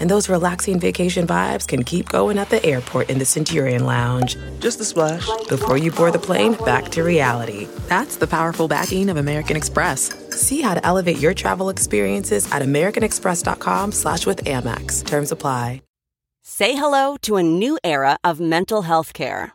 And those relaxing vacation vibes can keep going at the airport in the Centurion Lounge. Just a splash. Before you board the plane, back to reality. That's the powerful backing of American Express. See how to elevate your travel experiences at americanexpress.com slash with Amex. Terms apply. Say hello to a new era of mental health care.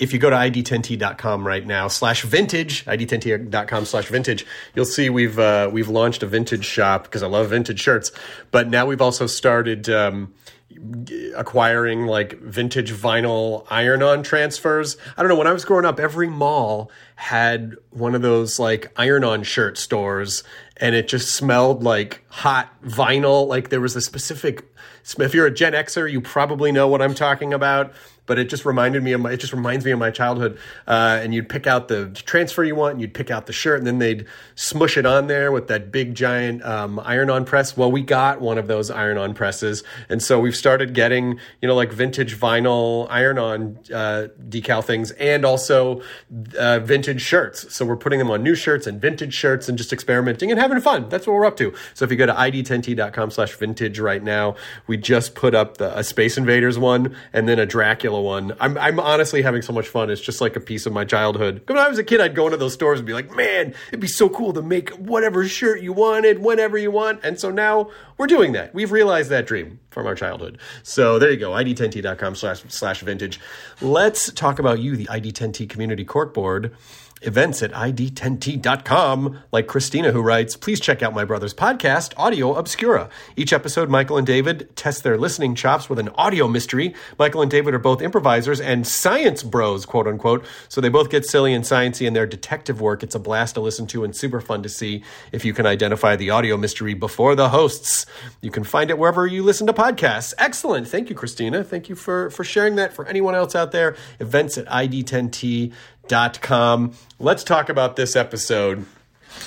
if you go to id10t.com right now slash vintage id10t.com slash vintage you'll see we've uh, we've launched a vintage shop because i love vintage shirts. But now we've also started um, acquiring like vintage vinyl iron on transfers. I don't know when i was growing up every mall had one of those like iron on shirt stores and it just smelled like hot vinyl. Like there was a specific if you're a gen xer you probably know what i'm talking about but it just reminded me of my, it just reminds me of my childhood. Uh, and you'd pick out the transfer you want, and you'd pick out the shirt, and then they'd smush it on there with that big giant um, iron-on press. Well, we got one of those iron-on presses, and so we've started getting you know like vintage vinyl iron-on uh, decal things, and also uh, vintage shirts. So we're putting them on new shirts and vintage shirts, and just experimenting and having fun. That's what we're up to. So if you go to id10t.com/vintage right now, we just put up the a Space Invaders one, and then a Dracula one. I'm I'm honestly having so much fun. It's just like a piece of my childhood. When I was a kid, I'd go into those stores and be like, man, it'd be so cool to make whatever shirt you wanted, whenever you want. And so now we're doing that. We've realized that dream from our childhood. So there you go, id10t.com slash slash vintage. Let's talk about you, the ID10T Community Cork Board events at id10t.com. Like Christina, who writes, please check out my brother's podcast, Audio Obscura. Each episode, Michael and David test their listening chops with an audio mystery. Michael and David are both improvisers and science bros, quote unquote. So they both get silly and sciencey in their detective work. It's a blast to listen to and super fun to see if you can identify the audio mystery before the hosts. You can find it wherever you listen to podcasts. Excellent. Thank you, Christina. Thank you for, for sharing that. For anyone else out there, events at id10t.com com. Let's talk about this episode.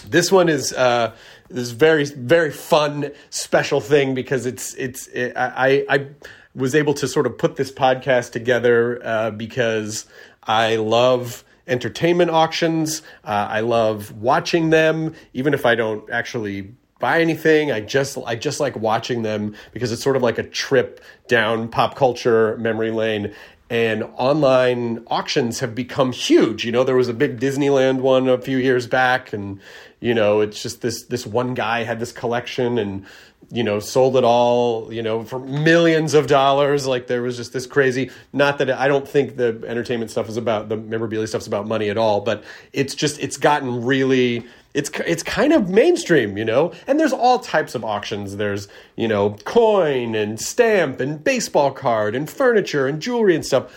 This one is uh, this very very fun special thing because it's it's it, I I was able to sort of put this podcast together uh, because I love entertainment auctions. Uh, I love watching them, even if I don't actually buy anything. I just I just like watching them because it's sort of like a trip down pop culture memory lane and online auctions have become huge. You know, there was a big Disneyland one a few years back, and you know, it's just this this one guy had this collection and you know sold it all you know for millions of dollars like there was just this crazy not that i don't think the entertainment stuff is about the memorabilia stuff is about money at all but it's just it's gotten really it's it's kind of mainstream, you know. And there's all types of auctions. There's you know coin and stamp and baseball card and furniture and jewelry and stuff.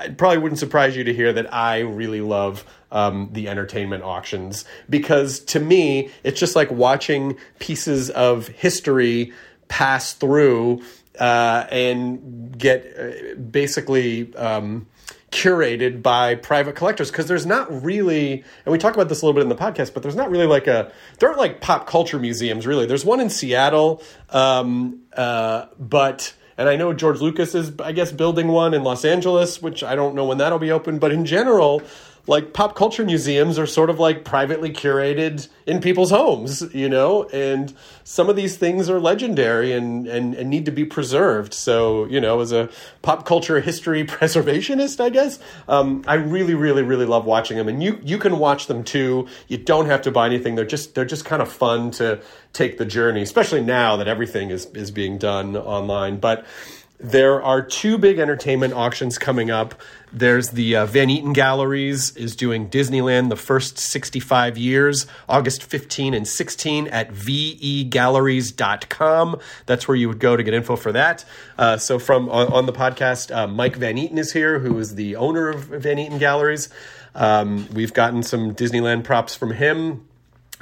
It probably wouldn't surprise you to hear that I really love um, the entertainment auctions because to me it's just like watching pieces of history pass through uh, and get uh, basically. Um, curated by private collectors because there's not really and we talk about this a little bit in the podcast but there's not really like a there aren't like pop culture museums really. There's one in seattle um, uh, but and i know george lucas is i guess building one in los angeles which i don't know when that'll be open but in general like pop culture museums are sort of like privately curated in people's homes, you know, and some of these things are legendary and, and, and need to be preserved. So, you know, as a pop culture history preservationist, I guess, um, I really, really, really love watching them. And you, you can watch them too. You don't have to buy anything. They're just, they're just kind of fun to take the journey, especially now that everything is, is being done online. But, there are two big entertainment auctions coming up. There's the uh, Van Eaton Galleries is doing Disneyland the first 65 years, August 15 and 16 at vegalleries.com. That's where you would go to get info for that. Uh, so from on, on the podcast, uh, Mike Van Eaton is here, who is the owner of Van Eaton Galleries. Um, we've gotten some Disneyland props from him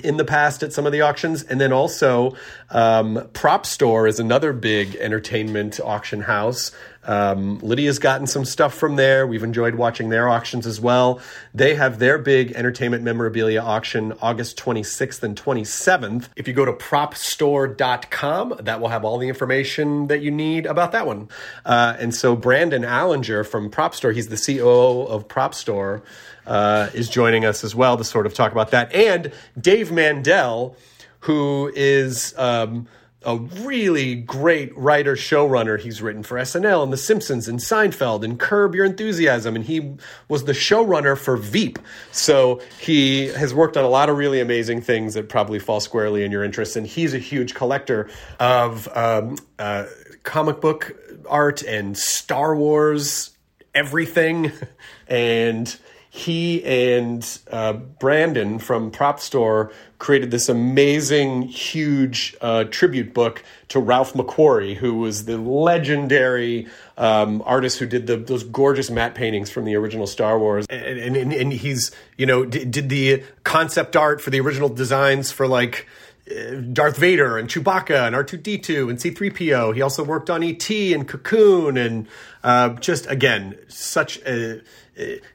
in the past at some of the auctions. And then also, um, Prop Store is another big entertainment auction house. Um, Lydia's gotten some stuff from there. We've enjoyed watching their auctions as well. They have their big entertainment memorabilia auction August 26th and 27th. If you go to propstore.com, that will have all the information that you need about that one. Uh, and so Brandon Allinger from Prop Store, he's the COO of Prop Store uh, is joining us as well to sort of talk about that. And Dave Mandel, who is um, a really great writer showrunner. He's written for SNL and The Simpsons and Seinfeld and Curb Your Enthusiasm, and he was the showrunner for Veep. So he has worked on a lot of really amazing things that probably fall squarely in your interests. And he's a huge collector of um, uh, comic book art and Star Wars everything, and he and uh, Brandon from Prop Store created this amazing, huge uh, tribute book to Ralph McQuarrie, who was the legendary um, artist who did the, those gorgeous matte paintings from the original Star Wars. And, and, and he's, you know, did, did the concept art for the original designs for like. Uh, Darth Vader and Chewbacca and R2D2 and C3PO. He also worked on ET and Cocoon and uh, just again such a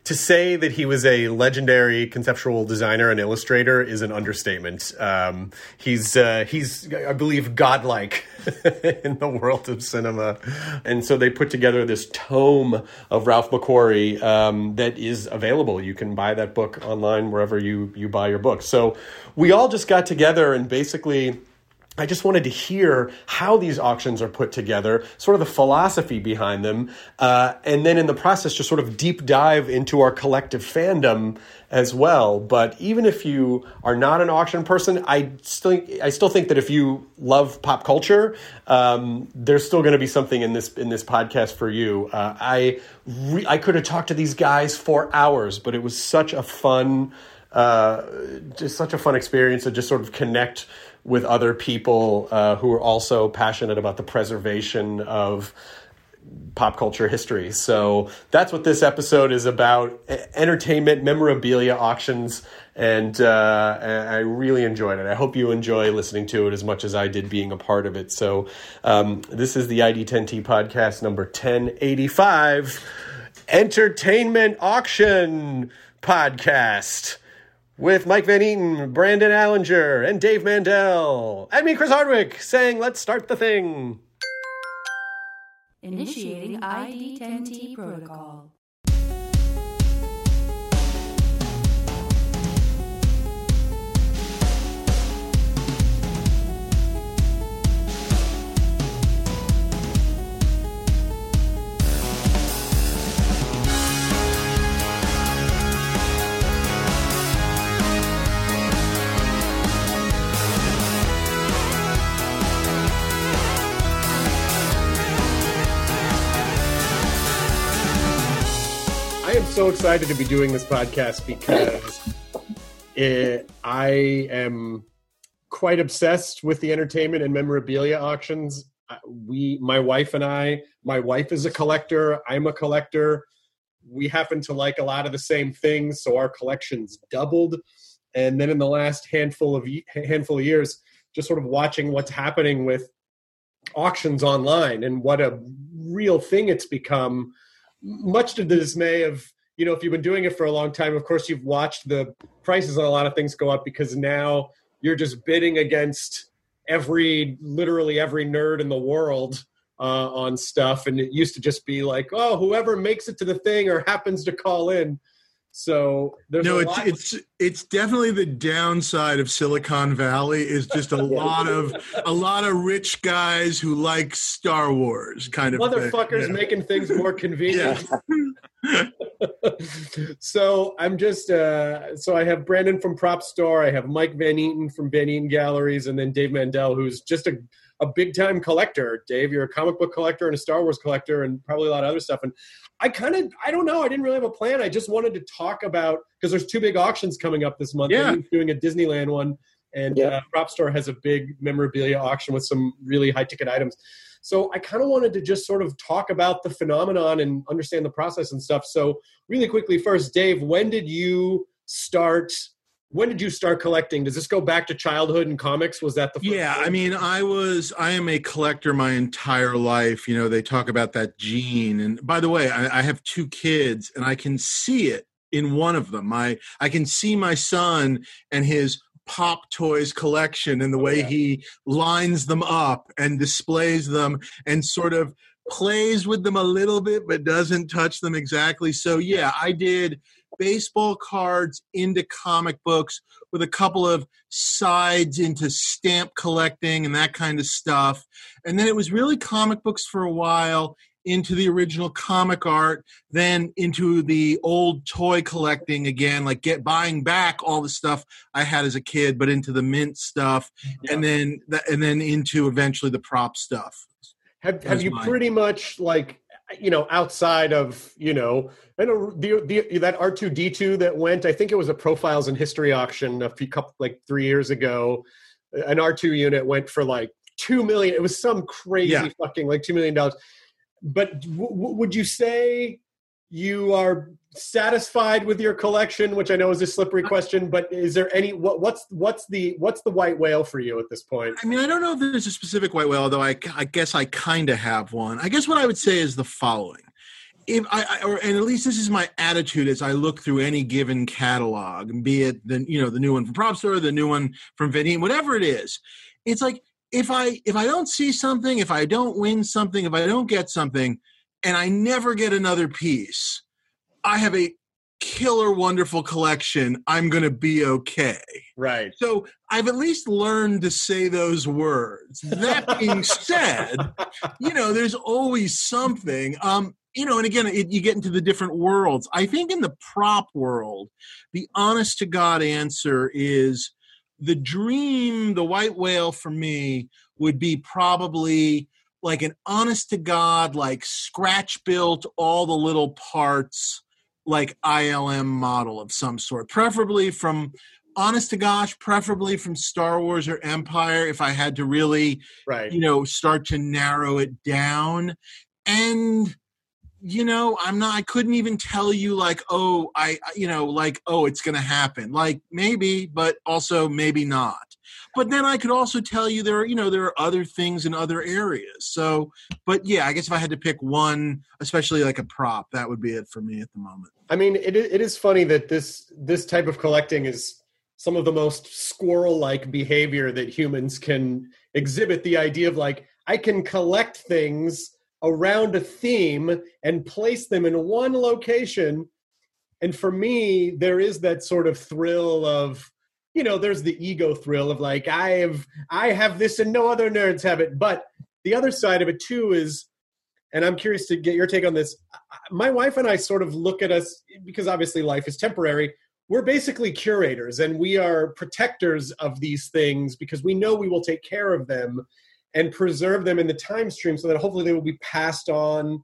to say that he was a legendary conceptual designer and illustrator is an understatement. Um, he's uh, he's I believe godlike in the world of cinema, and so they put together this tome of Ralph McQuarrie um, that is available. You can buy that book online wherever you you buy your books. So we all just got together and basically I just wanted to hear how these auctions are put together, sort of the philosophy behind them, uh, and then in the process, just sort of deep dive into our collective fandom as well. But even if you are not an auction person, I still I still think that if you love pop culture, um, there's still going to be something in this in this podcast for you. Uh, I re- I could have talked to these guys for hours, but it was such a fun, uh, just such a fun experience to just sort of connect with other people uh, who are also passionate about the preservation of pop culture history. So that's what this episode is about entertainment, memorabilia auctions. And uh, I really enjoyed it. I hope you enjoy listening to it as much as I did being a part of it. So, um, this is the ID10T podcast number 1085 Entertainment Auction Podcast with Mike Van Eaton, Brandon Allinger, and Dave Mandel, and me, Chris Hardwick, saying, Let's start the thing. Initiating ID10T protocol. So excited to be doing this podcast because it, I am quite obsessed with the entertainment and memorabilia auctions. We, my wife and I, my wife is a collector. I'm a collector. We happen to like a lot of the same things, so our collections doubled. And then in the last handful of handful of years, just sort of watching what's happening with auctions online and what a real thing it's become much to the dismay of you know, if you've been doing it for a long time, of course, you've watched the prices on a lot of things go up because now you're just bidding against every, literally every nerd in the world uh, on stuff. And it used to just be like, oh, whoever makes it to the thing or happens to call in. So there's no, it's it's it's definitely the downside of Silicon Valley is just a lot of a lot of rich guys who like Star Wars kind of thing. motherfuckers Yeah. making things more convenient. So I'm just uh, so I have Brandon from Prop Store, I have Mike Van Eaton from Van Eaton Galleries, and then Dave Mandel, who's just a a big time collector. Dave, you're a comic book collector and a Star Wars collector, and probably a lot of other stuff. And I kind of I don't know. I didn't really have a plan. I just wanted to talk about because there's two big auctions coming up this month. Yeah. Doing a Disneyland one, and Yeah. uh, Prop Store has a big memorabilia auction with some really high ticket items. So I kind of wanted to just sort of talk about the phenomenon and understand the process and stuff. So really quickly, first, Dave, when did you start? When did you start collecting? Does this go back to childhood and comics? Was that the first Yeah, thing? I mean, I was I am a collector my entire life. You know, they talk about that gene. And by the way, I, I have two kids, and I can see it in one of them. I I can see my son and his pop toys collection and the oh, way yeah. he lines them up and displays them and sort of plays with them a little bit but doesn't touch them exactly so yeah i did baseball cards into comic books with a couple of sides into stamp collecting and that kind of stuff. And then it was really comic books for a while into the original comic art, then into the old toy collecting again, like get buying back all the stuff I had as a kid, but into the mint stuff, and then and then into eventually the prop stuff. have have you mine. pretty much like you know outside of you know I know the, the that R two D two that went. I think it was a Profiles in History auction a few couple like three years ago. An R two unit went for like two million. It was some crazy Yeah. fucking like two million dollars. But w- w- would you say you are satisfied with your collection? Which I know is a slippery uh, question, but is there any what, what's what's the what's the white whale for you at this point? I mean, I don't know if there's a specific white whale, although I, I guess I kind of have one. I guess what I would say is the following. If I, I or and at least this is my attitude as I look through any given catalog, be it the you know the new one from Prop Store, the new one from Van Eaton, whatever it is, it's like if I if I don't see something, if I don't win something, if I don't get something, and I never get another piece, I have a killer wonderful collection. I'm going to be okay. Right. So I've at least learned to say those words. That being said, you know, there's always something. Um, you know, and again, it, you get into the different worlds. I think in the prop world, the honest to God answer is the dream, the white whale for me would be probably like an honest to God, like scratch built all the little parts, like ILM model of some sort, preferably from honest to gosh, preferably from Star Wars or Empire, if I had to really, Right. you know, start to narrow it down. And you know, I'm not. I couldn't even tell you like, oh, I, you know, like, oh, it's to happen. Like maybe, but also maybe not. But then I could also tell you there are, you know, there are other things in other areas. So, but yeah, I guess if I had to pick one, especially like a prop, that would be it for me at the moment. I mean, it, it is funny that this this type of collecting is some of the most squirrel-like behavior that humans can exhibit. The idea of like I can collect things around a theme and place them in one location, and for me, there is that sort of thrill of you know, there's the ego thrill of like I have I have this and no other nerds have it, but the other side of it too is and I'm curious to get your take on this. My wife and I sort of look at us because obviously life is temporary. We're basically curators and we are protectors of these things because we know we will take care of them and preserve them in the time stream so that hopefully they will be passed on,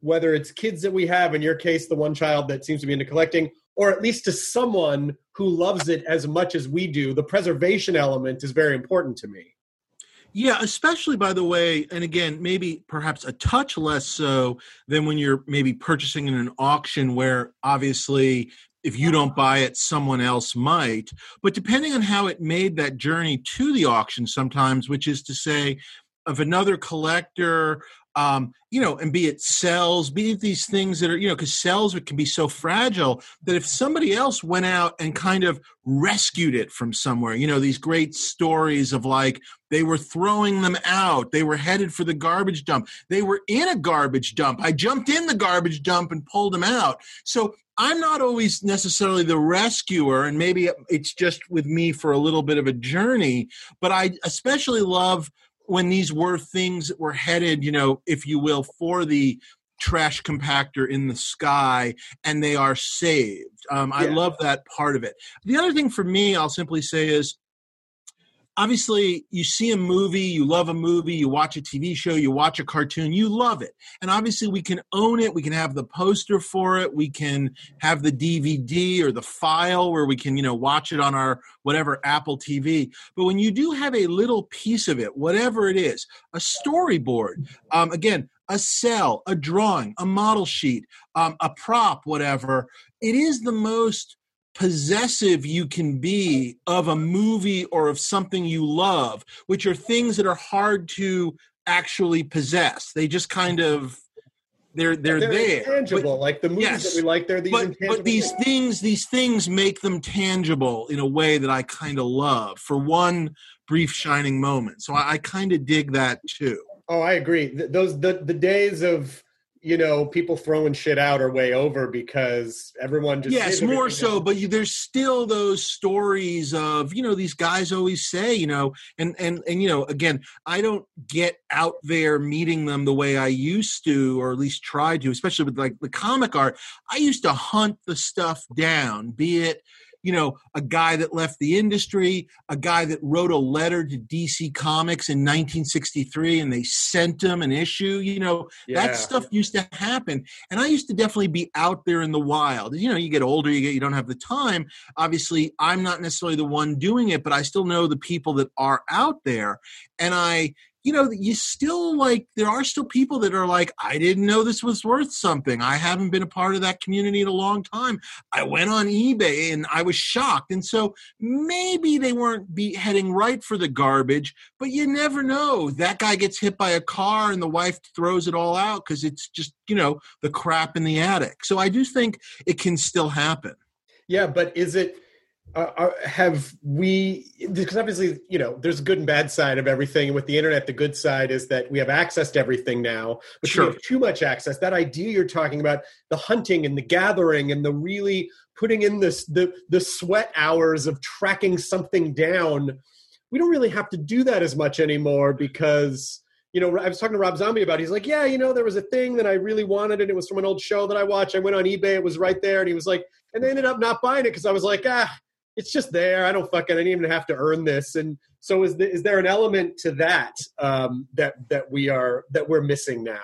whether it's kids that we have, in your case, the one child that seems to be into collecting, or at least to someone who loves it as much as we do. The preservation element is very important to me. Yeah, especially by the way, and again, maybe perhaps a touch less so than when you're maybe purchasing in an auction where obviously if you don't buy it, someone else might. But depending on how it made that journey to the auction, sometimes, which is to say, of another collector, um, you know, and be it cells, be it these things that are, you know, because cells can be so fragile that if somebody else went out and kind of rescued it from somewhere, you know, these great stories of like they were throwing them out, they were headed for the garbage dump, they were in a garbage dump. I jumped in the garbage dump and pulled them out. So I'm not always necessarily the rescuer, and maybe it's just with me for a little bit of a journey, but I especially love when these were things that were headed, you know, if you will, for the trash compactor in the sky and they are saved. Um, I love that part of it. The other thing for me, I'll simply say is obviously you see a movie you love a movie you watch a tv show you watch a cartoon you love it. And obviously we can own it we can have the poster for it we can have the dvd or the file where we can you know watch it on our whatever apple tv but when you do have a little piece of it whatever it is a storyboard um, again a cell a drawing a model sheet um, a prop whatever it is the most possessive you can be of a movie or of something you love, which are things that are hard to actually possess. They just kind of they're they're, they're there. Intangible, but, like the movies yes, that we like. They're these but, but these things. things, these things make them tangible in a way that I kind of love for one brief shining moment. So I, I kind of dig that too. Oh, I agree. Those the the days of you know people throwing shit out are way over because everyone just yes more so but you, there's still those stories of you know these guys always say you know and and and you know again i don't get out there meeting them the way i used to or at least try to especially with like the comic art. I used to hunt the stuff down be it you know, a guy that left the industry, a guy that wrote a letter to DC Comics in 1963 and they sent him an issue. You know, yeah. that stuff used to happen. And I used to definitely be out there in the wild. You know, you get older, you get you don't have the time. Obviously, I'm not necessarily the one doing it, but I still know the people that are out there. And I you know, you still like, there are still people that are like, I didn't know this was worth something. I haven't been a part of that community in a long time. I went on eBay and I was shocked. And so maybe they weren't be heading right for the garbage, but you never know. That guy gets hit by a car and the wife throws it all out because it's just, you know, the crap in the attic. So I do think it can still happen. Yeah, but is it, uh, uh, have we because obviously you know there's a good and bad side of everything and with the internet the good side is that we have access to everything now but sure. we have too much access that idea you're talking about the hunting and the gathering and the really putting in this the the sweat hours of tracking something down we don't really have to do that as much anymore because you know, I was talking to Rob Zombie about. It. He's like, yeah, you know, there was a thing that I really wanted, and it was from an old show that I watched. I went on eBay, it was right there, and he was like, and they ended up not buying it because I was like, ah, it's just there. I don't fucking I didn't even have to earn this. And so is the, is there an element to that um, that that we are that we're missing now?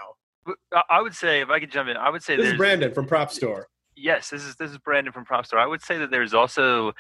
I would say if I could jump in, I would say this is Brandon from Prop Store. Yes, this is this is Brandon from Prop Store. I would say that there's also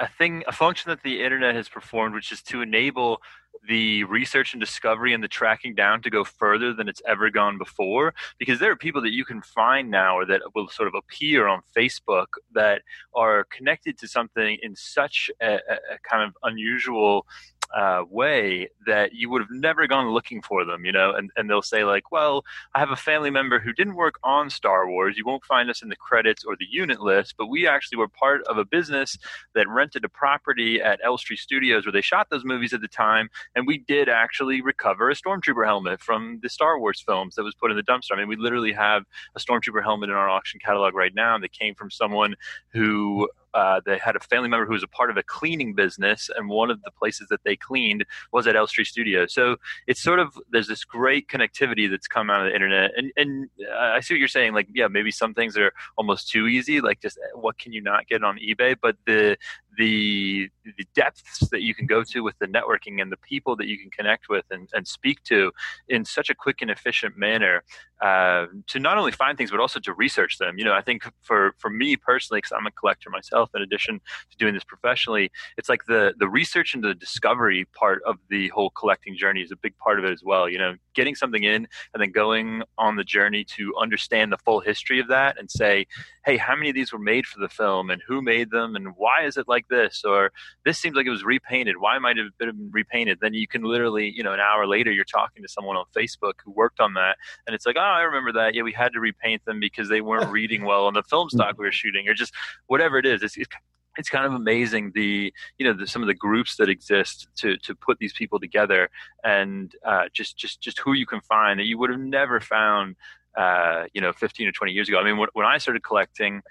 a thing, a function that the internet has performed, which is to enable the research and discovery and the tracking down to go further than it's ever gone before. Because there are people that you can find now or that will sort of appear on Facebook that are connected to something in such a, a kind of unusual uh, way that you would have never gone looking for them, you know, and, and they'll say like, well, I have a family member who didn't work on Star Wars. You won't find us in the credits or the unit list, but we actually were part of a business that rented a property at Elstree Studios where they shot those movies at the time. And we did actually recover a Stormtrooper helmet from the Star Wars films that was put in the dumpster. I mean, we literally have a Stormtrooper helmet in our auction catalog right now that came from someone who uh, they had a family member who was a part of a cleaning business, and one of the places that they cleaned was at Elstree Studio. So it's sort of there's this great connectivity that's come out of the internet, and and uh, I see what you're saying. Like, yeah, maybe some things are almost too easy. Like, just what can you not get on eBay? But the the the depths that you can go to with the networking and the people that you can connect with and, and speak to in such a quick and efficient manner uh, to not only find things but also to research them. You know, I think for for me personally, because I'm a collector myself, in addition to doing this professionally, it's like the the research and the discovery part of the whole collecting journey is a big part of it as well. You know, getting something in and then going on the journey to understand the full history of that and say, hey, how many of these were made for the film and who made them and why is it like this or this seems like it was repainted. Why might it have been repainted? Then you can literally, you know, an hour later you're talking to someone on Facebook who worked on that and it's like, oh, I remember that. Yeah, we had to repaint them because they weren't reading well on the film stock we were shooting or just whatever it is. It's, it's it's kind of amazing the you know the, some of the groups that exist to to put these people together and uh, just just just who you can find that you would have never found uh, you know 15 or 20 years ago. I mean when, when I started collecting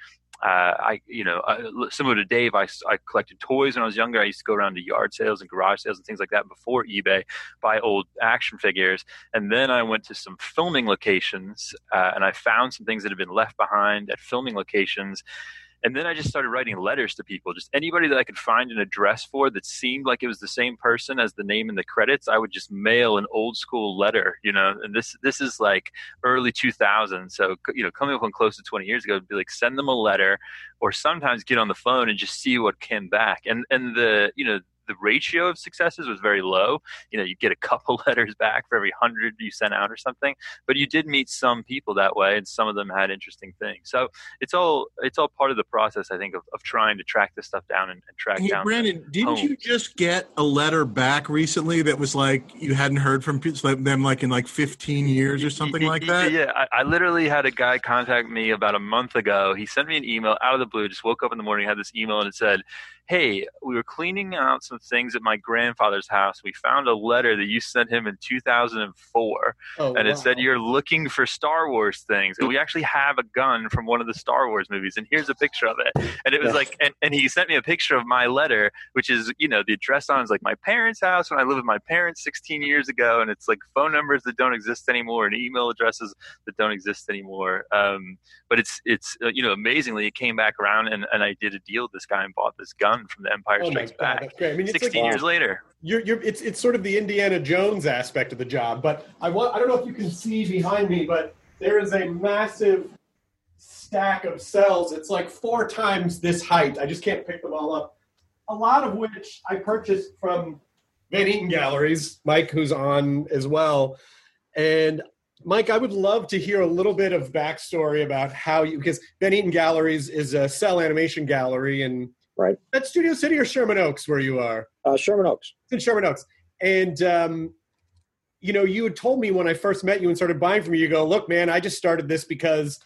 uh, I, you know, similar to Dave, I, I collected toys when I was younger. I used to go around to yard sales and garage sales and things like that before eBay, buy old action figures. And then I went to some filming locations uh, and I found some things that had been left behind at filming locations and then I just started writing letters to people, just anybody that I could find an address for that seemed like it was the same person as the name in the credits. I would just mail an old school letter, you know. And this this is like early 2000s, so you know, coming up on close to 20 years ago, would be like send them a letter, or sometimes get on the phone and just see what came back. And and the you know the ratio of successes was very low. You know, you'd get a couple letters back for every hundred you sent out or something. But you did meet some people that way, and some of them had interesting things. So it's all it's all part of the process, I think, of, of trying to track this stuff down and, and track hey, down. Brandon, didn't homes. you just get a letter back recently that was like you hadn't heard from them like in like 15 years or something like that? Yeah, I, I literally had a guy contact me about a month ago. He sent me an email out of the blue. Just woke up in the morning, had this email, and it said hey, we were cleaning out some things at my grandfather's house. We found a letter that you sent him in 2004, oh, and it wow. said you're looking for Star Wars things. And we actually have a gun from one of the Star Wars movies, and here's a picture of it. And it was like, and, and he sent me a picture of my letter, which is, you know, the address on is like my parents' house when I lived with my parents 16 years ago, and it's like phone numbers that don't exist anymore and email addresses that don't exist anymore. Um, but it's it's uh, you know amazingly it came back around, and, and I did a deal with this guy and bought this gun from The Empire oh Strikes Back. That's. I mean, 16 like, years later. You're, you're, it's, it's sort of the Indiana Jones aspect of the job. But I, want, I don't know if you can see behind me, but there is a massive stack of cells. It's like four times this height. I just can't pick them all up. A lot of which I purchased from Van Eaton Galleries, Mike, who's on as well. And Mike, I would love to hear a little bit of backstory about how you, because Van Eaton Galleries is a cell animation gallery in Right. At Studio City or Sherman Oaks, where you are? Uh, Sherman Oaks. It's in Sherman Oaks. And, um, you know, you had told me when I first met you and started buying from you, you go, look, man, I just started this because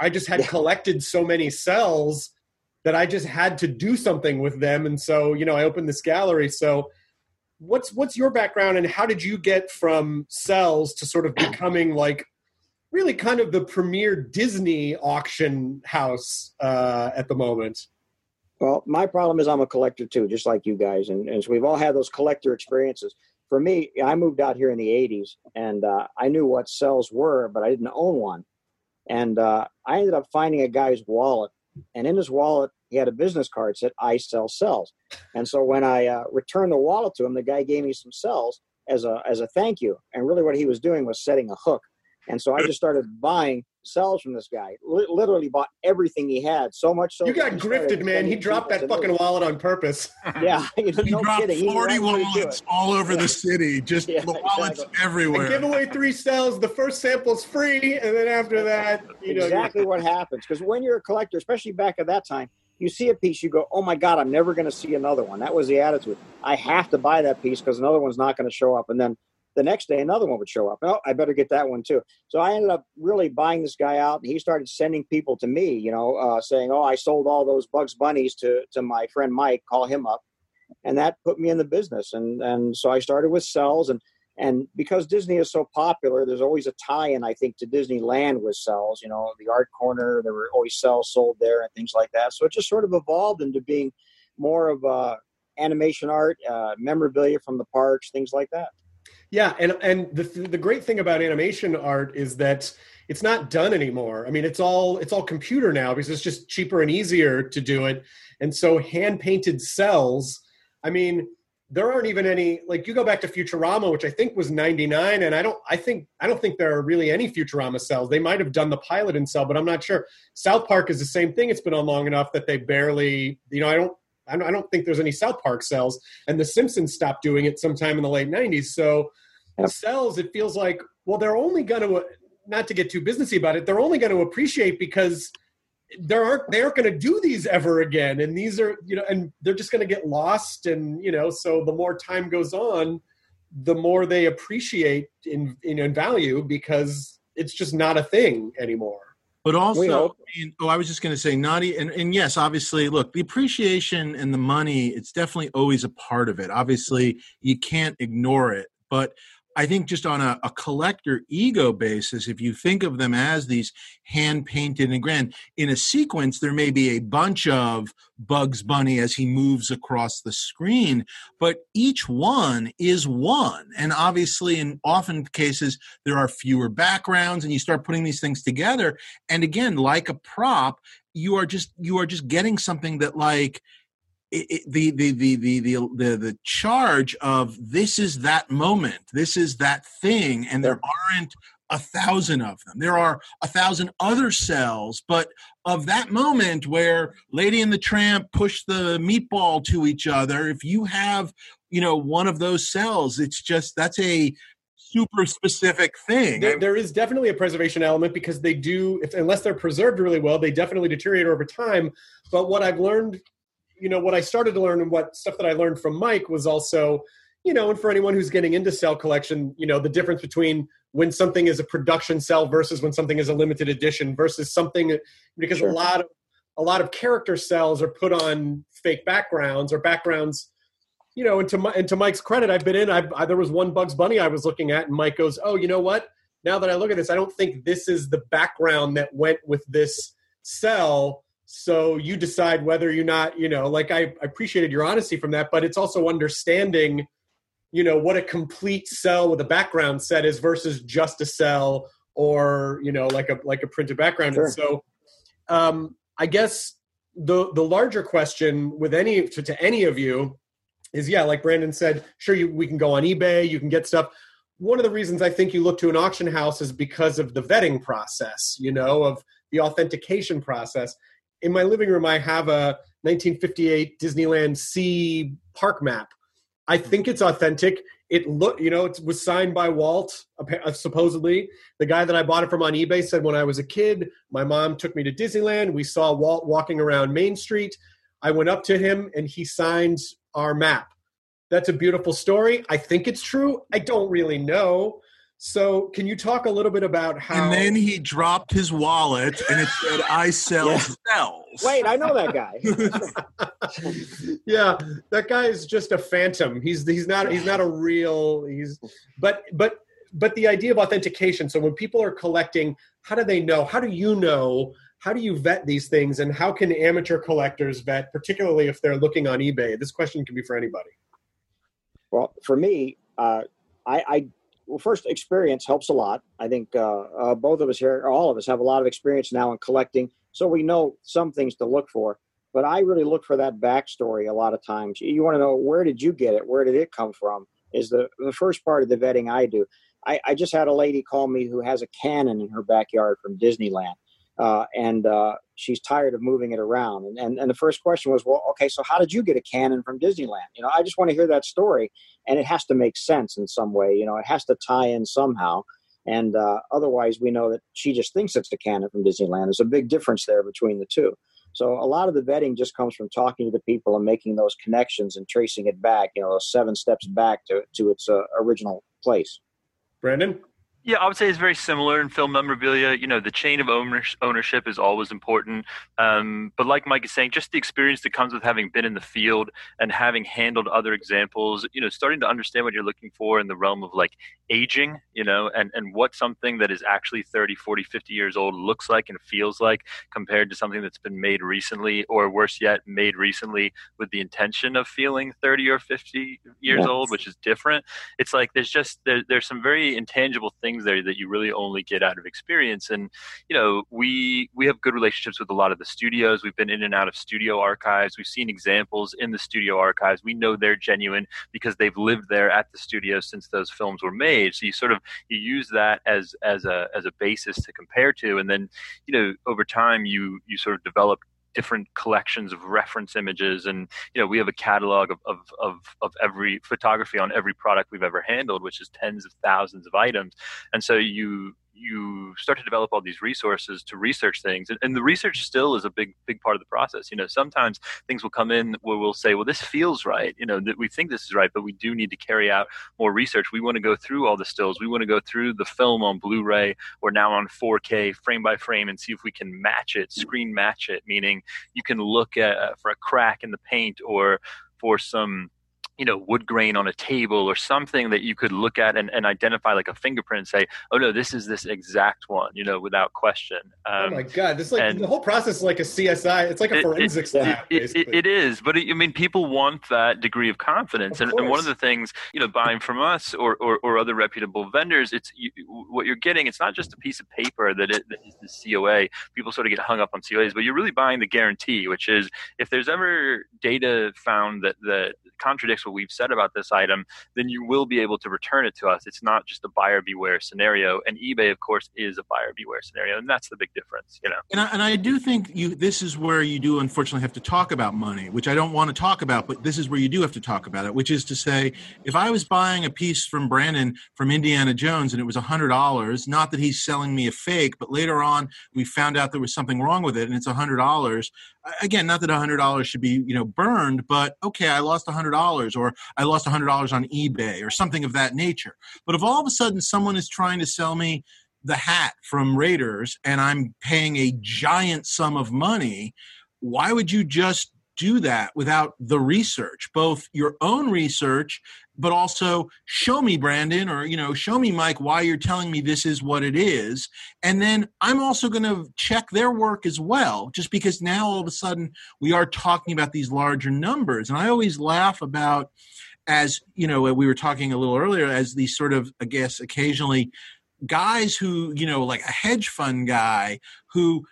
I just had yeah. collected so many cells that I just had to do something with them. And so, you know, I opened this gallery. So, what's what's your background and how did you get from cells to sort of becoming like really kind of the premier Disney auction house uh, at the moment? Well, my problem is I'm a collector too, just like you guys, and, and so we've all had those collector experiences. For me, I moved out here in the '80s, and uh, I knew what cells were, but I didn't own one. And uh, I ended up finding a guy's wallet, and in his wallet he had a business card that said "I sell cells." And so when I uh, returned the wallet to him, the guy gave me some cells as a as a thank you. And really, what he was doing was setting a hook. And so I just started buying cells from this guy. L- literally bought everything he had. So much so. You got grifted, man. He dropped that fucking wallet on purpose. yeah, you know, he no dropped kidding. forty wallets all over the city. Just yeah, wallets exactly. everywhere. And give away three cells. The first sample's free, and then after that, you know exactly what happens. Because when you're a collector, especially back at that time. You see a piece, you go, "Oh my God, I'm never going to see another one." That was the attitude. I have to buy that piece because another one's not going to show up. And then the next day another one would show up. Oh, I better get that one too. So I ended up really buying this guy out, and he started sending people to me, you know, uh, saying, "Oh, I sold all those Bugs Bunnies to to my friend Mike. Call him up," and that put me in the business. And and so I started with cells, and and because Disney is so popular, there's always a tie-in, I think, to Disneyland with cells. You know, the art corner, there were always cells sold there and things like that. So it just sort of evolved into being more of a animation art, uh, memorabilia from the parks, things like that. Yeah, and and the the great thing about animation art is that it's not done anymore. I mean, it's all it's all computer now because it's just cheaper and easier to do it. And so hand painted cells, I mean, there aren't even any like you go back to Futurama, which I think was 99 and I don't I think I don't think there are really any Futurama cells. They might have done the pilot in cell, but I'm not sure. South Park is the same thing. It's been on long enough that they barely, you know, I don't I don't think there's any South Park cells, and The Simpsons stopped doing it sometime in the late '90s. So yep. cells, it feels like well, they're only going to not to get too businessy about it. They're only going to appreciate because there aren't they aren't going to do these ever again, and these are you know, and they're just going to get lost, and you know, so the more time goes on, the more they appreciate in in, in value because it's just not a thing anymore. But also, I mean, oh, I was just going to say, naughty, and, and yes, obviously, look, the appreciation and the money, it's definitely always a part of it. Obviously, you can't ignore it. But I think just on a, a, collector ego basis, if you think of them as these hand painted and grand, in a sequence, there may be a bunch of Bugs Bunny as he moves across the screen, but each one is one. And obviously, in often cases, there are fewer backgrounds, and you start putting these things together. And again, like a prop, you are just you are just getting something that like the, the, the, the, the, the, the charge of this is that moment, this is that thing, and there aren't a thousand of them. There are a thousand other cells, but of that moment where Lady and the Tramp push the meatball to each other, if you have, you know, one of those cells, it's just that's a super specific thing. There, there is definitely a preservation element because they do, if, unless they're preserved really well, they definitely deteriorate over time. But what I've learned you know what I started to learn and what stuff that I learned from Mike was also you know and for anyone who's getting into cell collection you know the difference between when something is a production cell versus when something is a limited edition versus something because sure. a lot of a lot of character cells are put on fake backgrounds or backgrounds you know and to, my, and to mike's credit i've been in I've, I, there was one bugs bunny i was looking at and mike goes oh you know what now that i look at this i don't think this is the background that went with this cell so you decide whether you're not you know like I, I appreciated your honesty from that but it's also understanding you know what a complete cell with a background set is versus just a cell or you know like a like a printed background. Sure. and so um i guess the the larger question with any to, to any of you is yeah like brandon said sure you we can go on ebay you can get stuff. One of the reasons i think you look to an auction house is because of the vetting process you know of the authentication process in my living room, I have a 1958 Disneyland Sea park map. I think it's authentic. It look, you know, it was signed by Walt, uh, supposedly. The guy that I bought it from on eBay said when I was a kid, my mom took me to Disneyland. We saw Walt walking around Main Street. I went up to him and he signed our map. That's a beautiful story. I think it's true. I don't really know. So, can you talk a little bit about how? And then he dropped his wallet, and it said, "I sell yeah. cells." Wait, I know that guy. yeah, that guy is just a phantom. He's he's not he's not a real. He's but but but the idea of authentication. So when people are collecting, how do they know? How do you know? How do you vet these things, and how can amateur collectors vet, particularly if they're looking on eBay? This question can be for anybody. Well, for me, uh, I, I well, first, experience helps a lot. I think uh, uh, both of us here, all of us, have a lot of experience now in collecting, so we know some things to look for. But I really look for that backstory a lot of times. You want to know where did you get it? Where did it come from? Is the the first part of the vetting I do. I, I just had a lady call me who has a cannon in her backyard from Disneyland, uh, and uh, she's tired of moving it around. And, and and the first question was, well, okay, so how did you get a cannon from Disneyland? You know, I just want to hear that story, and it has to make sense in some way. You know, it has to tie in somehow. And uh, otherwise, we know that she just thinks it's the cannon from Disneyland. There's a big difference there between the two. So a lot of the vetting just comes from talking to the people and making those connections and tracing it back. You know, seven steps back to to its uh, original place. Brandon. Yeah, I would say it's very similar in film memorabilia. You know, the chain of ownership is always important. Um, but like Mike is saying, just the experience that comes with having been in the field and having handled other examples, you know, starting to understand what you're looking for in the realm of like aging, you know, and, and what something that is actually 30, 40, 50 years old looks like and feels like compared to something that's been made recently or worse yet, made recently with the intention of feeling 30 or 50 years yes. old, which is different. It's like there's just, there, there's some very intangible things things there that you really only get out of experience. And you know, we we have good relationships with a lot of the studios. We've been in and out of studio archives. We've seen examples in the studio archives. We know they're genuine because they've lived there at the studio since those films were made. So you sort of you use that as as a as a basis to compare to, and then you know over time you you sort of develop different collections of reference images and you know we have a catalog of, of, of, of every photography on every product we've ever handled which is tens of thousands of items. And so you you start to develop all these resources to research things and, and, the research still is a big big part of the process. You know sometimes things will come in where we'll say well this feels right you know that we think this is right but we do need to carry out more research. We want to go through all the stills. We want to go through the film on blu-ray or now on 4k frame by frame and see if we can match it screen match it meaning you can look at uh, for a crack in the paint or for some you know wood grain on a table or something that you could look at and, and identify like a fingerprint and say oh no this is this exact one you know without question oh um, my god, this is like the whole process is like a CSI. It's like a It- forensics it, lab, it, basically. it, is, but it, I mean, people want that degree of confidence, Of and, and one of the things, you know, buying from us or, or, or other reputable vendors, it's you, what you're getting. It's not just a piece of paper that, it, that is the COA. People sort of get hung up on COAs, but you're really buying the guarantee, which is if there's ever data found that that contradicts what we've said about this item, then you will be able to return it to us. It's not just a buyer beware scenario, and eBay, of course, is a buyer beware scenario, and that's the big difference, you know. And I, and I do think you. This is where you do unfortunately have to talk about money, which I don't want to talk about, but this is where you do have to talk about it. Which is to say, if I was buying a piece from Brandon from Indiana Jones and it was hundred dollars, not that he's selling me a fake, but later on we found out there was something wrong with it and it's hundred dollars. Again, not that a hundred dollars should be you know burned, but okay, I lost a hundred dollars, or I lost a hundred dollars on eBay, or something of that nature. But if all of a sudden someone is trying to sell me the hat from Raiders and I'm paying a giant sum of money, why would you just do that without the research, both your own research, but also show me, Brandon, or you know, show me, Mike, why you're telling me this is what it is, and then I'm also going to check their work as well, just because now all of a sudden we are talking about these larger numbers, and I always laugh about as you know we were talking a little earlier as these sort of i guess occasionally guys who you know like a hedge fund guy who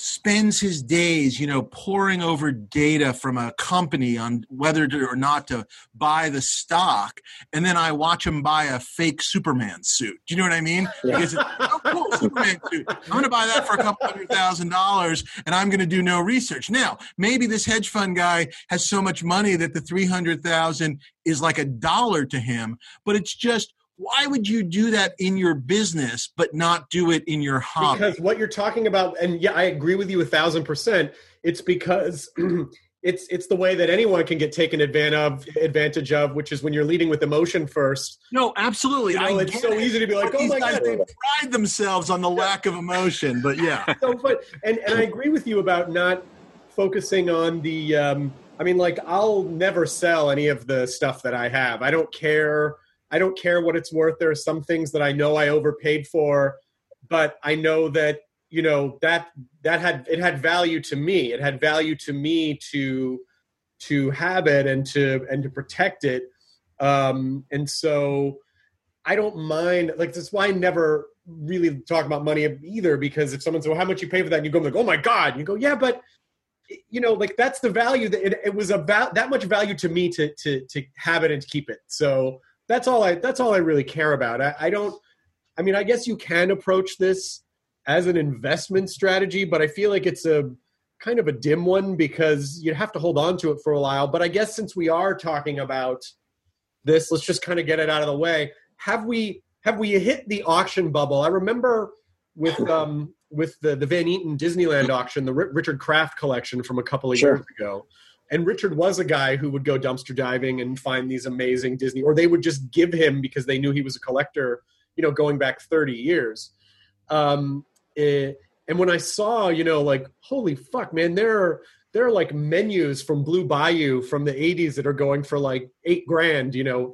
spends his days you know poring over data from a company on whether to, or not to buy the stock and then i watch him buy a fake superman suit. Do you know what i mean? Yeah. because it's, oh cool superman suit. I'm going to buy that for a couple hundred thousand dollars and i'm going to do no research. Now maybe this hedge fund guy has so much money that the 300000 is like a dollar to him but it's just why would you do that in your business but not do it in your hobby because what you're talking about and yeah i agree with you a thousand percent it's because it's it's the way that anyone can get taken advantage of advantage of which is when you're leading with emotion first No, absolutely. You know, it's so it. easy to be like, But "Oh my guys, God." They pride themselves on the lack of emotion, but yeah. so but and, and i agree with you about not focusing on the um i mean like i'll never sell any of the stuff that i have i don't care i don't care what it's worth. There are some things that i know i overpaid for but i know that you know that that had it had value to me. It had value to me to to have it and to and to protect it. Um and so i don't mind like that's why i never really talk about money either because if someone says well, how much you pay for that? And you go like oh my god. And you go yeah but you know like that's the value that it, it was about that much value to me to to to have it and to keep it. So that's all i that's all i really care about. I, I don't i mean i guess you can approach this as an investment strategy but i feel like it's a kind of a dim one because you'd have to hold on to it for a while. But i guess since we are talking about this let's just kind of get it out of the way. Have we have we hit the auction bubble? I remember with um with the the van eaton disneyland auction the richard kraft collection from a couple of Sure. years ago and richard was a guy who would go dumpster diving and find these amazing disney or they would just give him because they knew he was a collector you know going back 30 years. Um eh, and when i saw you know like holy fuck man there are there are like menus from blue bayou from the 80s that are going for like eight grand you know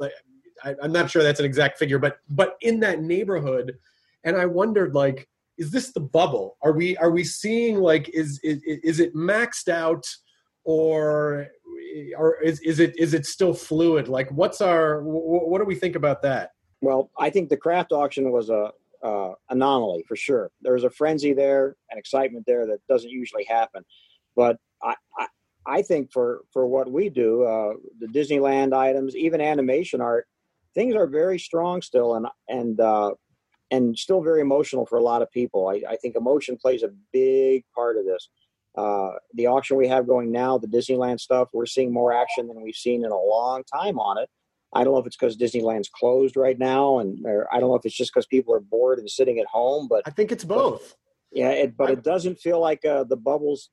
I, i'm not sure that's an exact figure but but in that neighborhood and i wondered like is this the bubble? Are we are we seeing like is is, is it maxed out or or is, is it is it still fluid like what's our wh- what do we think about that Well, I think the Kraft auction was a uh, anomaly for sure. There was a frenzy there, an excitement there that doesn't usually happen. But I, I, I think for for what we do, uh, the Disneyland items, even animation art, things are very strong still, and and uh, and still very emotional for a lot of people. I, I think emotion plays a big part of this. Uh, the auction we have going now, the Disneyland stuff, we're seeing more action than we've seen in a long time on it. I don't know if it's because Disneyland's closed right now, and or I don't know if it's just because people are bored and sitting at home. But i think it's both yeah, it, but it doesn't feel like uh, the bubbles.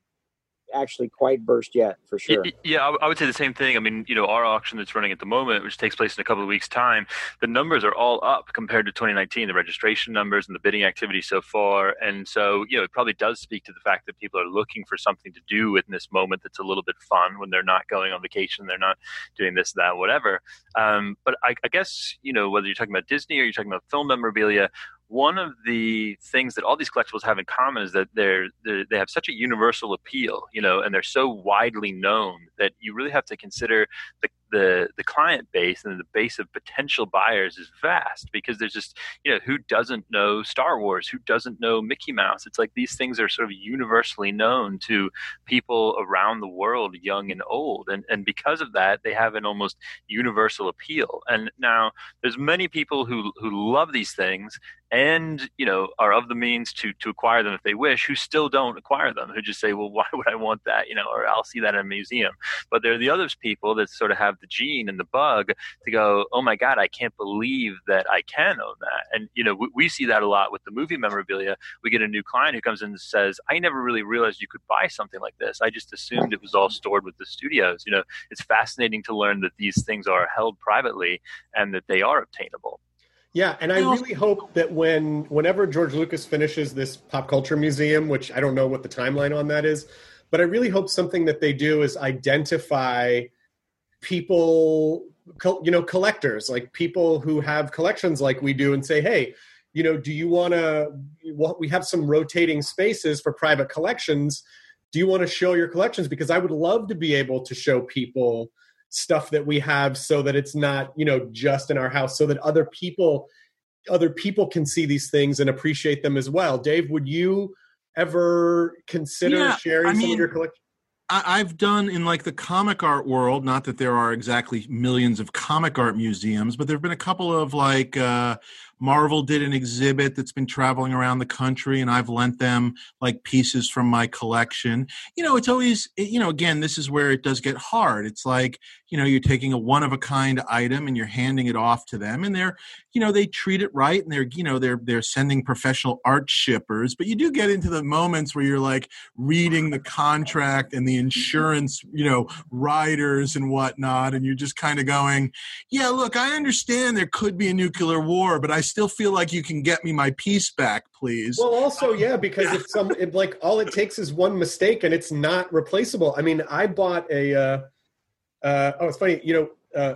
Actually quite burst yet, for sure. Yeah, I would say the same thing. I mean, you know, our auction that's running at the moment, which takes place in a couple of weeks' time, the numbers are all up compared to 2019. The registration numbers and the bidding activity so far, and so you know, it probably does speak to the fact that people are looking for something to do in this moment that's a little bit fun when they're not going on vacation, they're not doing this, that, whatever. Um, but I, I guess you know whether you're talking about Disney or you're talking about film memorabilia, one of the things that all these collectibles have in common is that they're, they're, they have such a universal appeal, you know, and they're so widely known that you really have to consider the the the client base and the base of potential buyers is vast because there's just you know who doesn't know Star Wars, who doesn't know Mickey Mouse. It's like these things are sort of universally known to people around the world, young and old, and and because of that, they have an almost universal appeal. And now there's many people who who love these things and you know are of the means to to acquire them if they wish who still don't acquire them who just say well why would i want that you know or i'll see that in a museum but there are the other people that sort of have the gene and the bug to go oh my god i can't believe that i can own that. And you know we, we see that a lot with the movie memorabilia. We get a new client who comes in and says i never really realized you could buy something like this. I just assumed it was all stored with the studios. You know it's fascinating to learn that these things are held privately and that they are obtainable. Yeah, and I really hope that when whenever George Lucas finishes this pop culture museum, which I don't know what the timeline on that is, but I really hope something that they do is identify people, you know, collectors, like people who have collections like we do, and say, hey, you know, do you want to? Well, we have some rotating spaces for private collections. Do you want to show your collections? Because I would love to be able to show people stuff that we have so that it's not you know just in our house so that other people other people can see these things and appreciate them as well dave would you ever consider yeah, sharing I mean, some of your collection I've done in like the comic art world, not that there are exactly millions of comic art museums, but there have been a couple of like uh, Marvel did an exhibit that's been traveling around the country, and I've lent them like pieces from my collection. You know, it's always, you know, again, this is where it does get hard. It's like, you know, you're taking a one of a kind item and you're handing it off to them, and they're, you know, they treat it right, and they're, you know, they're they're sending professional art shippers. But you do get into the moments where you're like reading the contract and the insurance, you know, riders and whatnot, and you're just kind of going, yeah, look, I understand there could be a nuclear war, but I still feel like you can get me my piece back, please. Well, also, yeah, because if some if like all it takes is one mistake and it's not replaceable. I mean, I bought a. Uh, uh, oh, it's funny. You know, uh,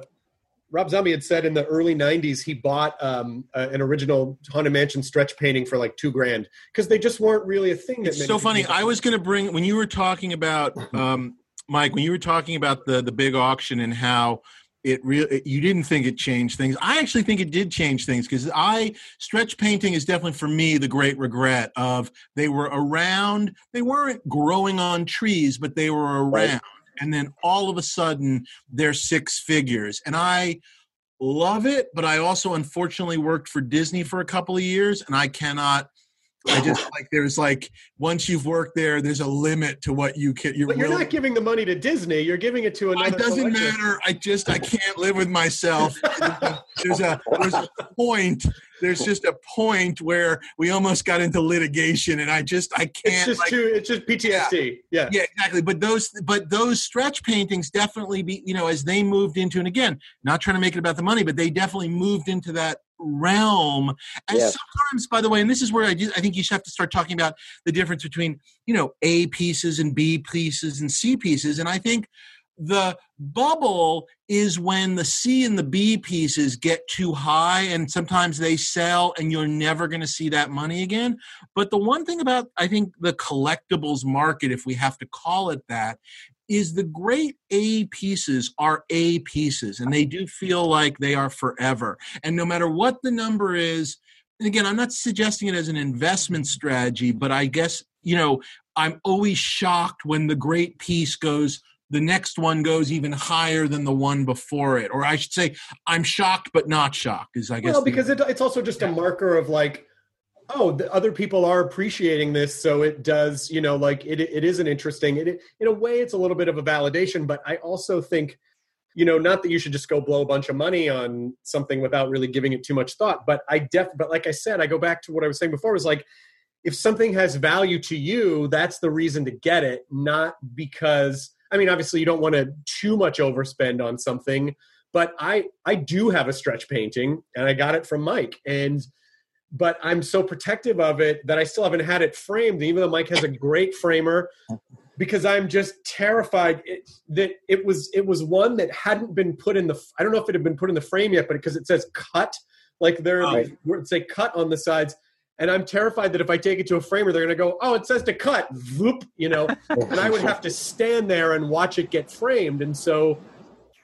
Rob Zombie had said in the early '90s he bought um, uh, an original Haunted Mansion stretch painting for like two grand because they just weren't really a thing. That it's so funny. I was going to bring when you were talking about um, Mike when you were talking about the the big auction and how it really you didn't think it changed things. I actually think it did change things because i stretch painting is definitely for me the great regret of they were around they weren't growing on trees but they were around. And then all of a sudden they're six figures. And i love it but i also unfortunately worked for disney for a couple of years and i cannot I just like there's like once you've worked there, there's a limit to what you can. You're, but you're not giving the money to Disney. You're giving it to another. It doesn't matter. I just I can't live with myself. there's a there's a point. There's just a point where we almost got into litigation, and I just I can't. It's just like, too. It's just PTSD. Yeah. yeah. Yeah. Exactly. But those but those stretch paintings definitely be you know as they moved into and again not trying to make it about the money, but they definitely moved into that realm. And yes. sometimes, by the way, and this is where I, do, I think you should have to start talking about the difference between, you know, A pieces and B pieces and C pieces. And I think the bubble is when the C and the B pieces get too high and sometimes they sell and you're never going to see that money again. But the one thing about, I think, the collectibles market, if we have to call it that, is the great A pieces are A pieces and they do feel like they are forever. And no matter what the number is, and again, I'm not suggesting it as an investment strategy, but I guess, you know, I'm always shocked when the great piece goes, the next one goes even higher than the one before it. Or I should say, I'm shocked but not shocked, is I guess. Well, because it, it's also just a marker of like, oh the other people are appreciating this so it does you know like it, it is an interesting it, in a way it's a little bit of a validation but i also think you know not that you should just go blow a bunch of money on something without really giving it too much thought but i def but like i said i go back to what i was saying before was like if something has value to you, that's the reason to get it, not because I mean, obviously you don't want to too much overspend on something, but I I do have a stretch painting and I got it from Mike and but I'm so protective of it that I still haven't had it framed even though Mike has a great framer because I'm just terrified it, that it was it was one that hadn't been put in the I don't know if it had been put in the frame yet but because it says cut like there Right. would say cut on the sides and I'm terrified that if I take it to a framer they're going to go oh it says to cut Voop, you know and I would have to stand there and watch it get framed and so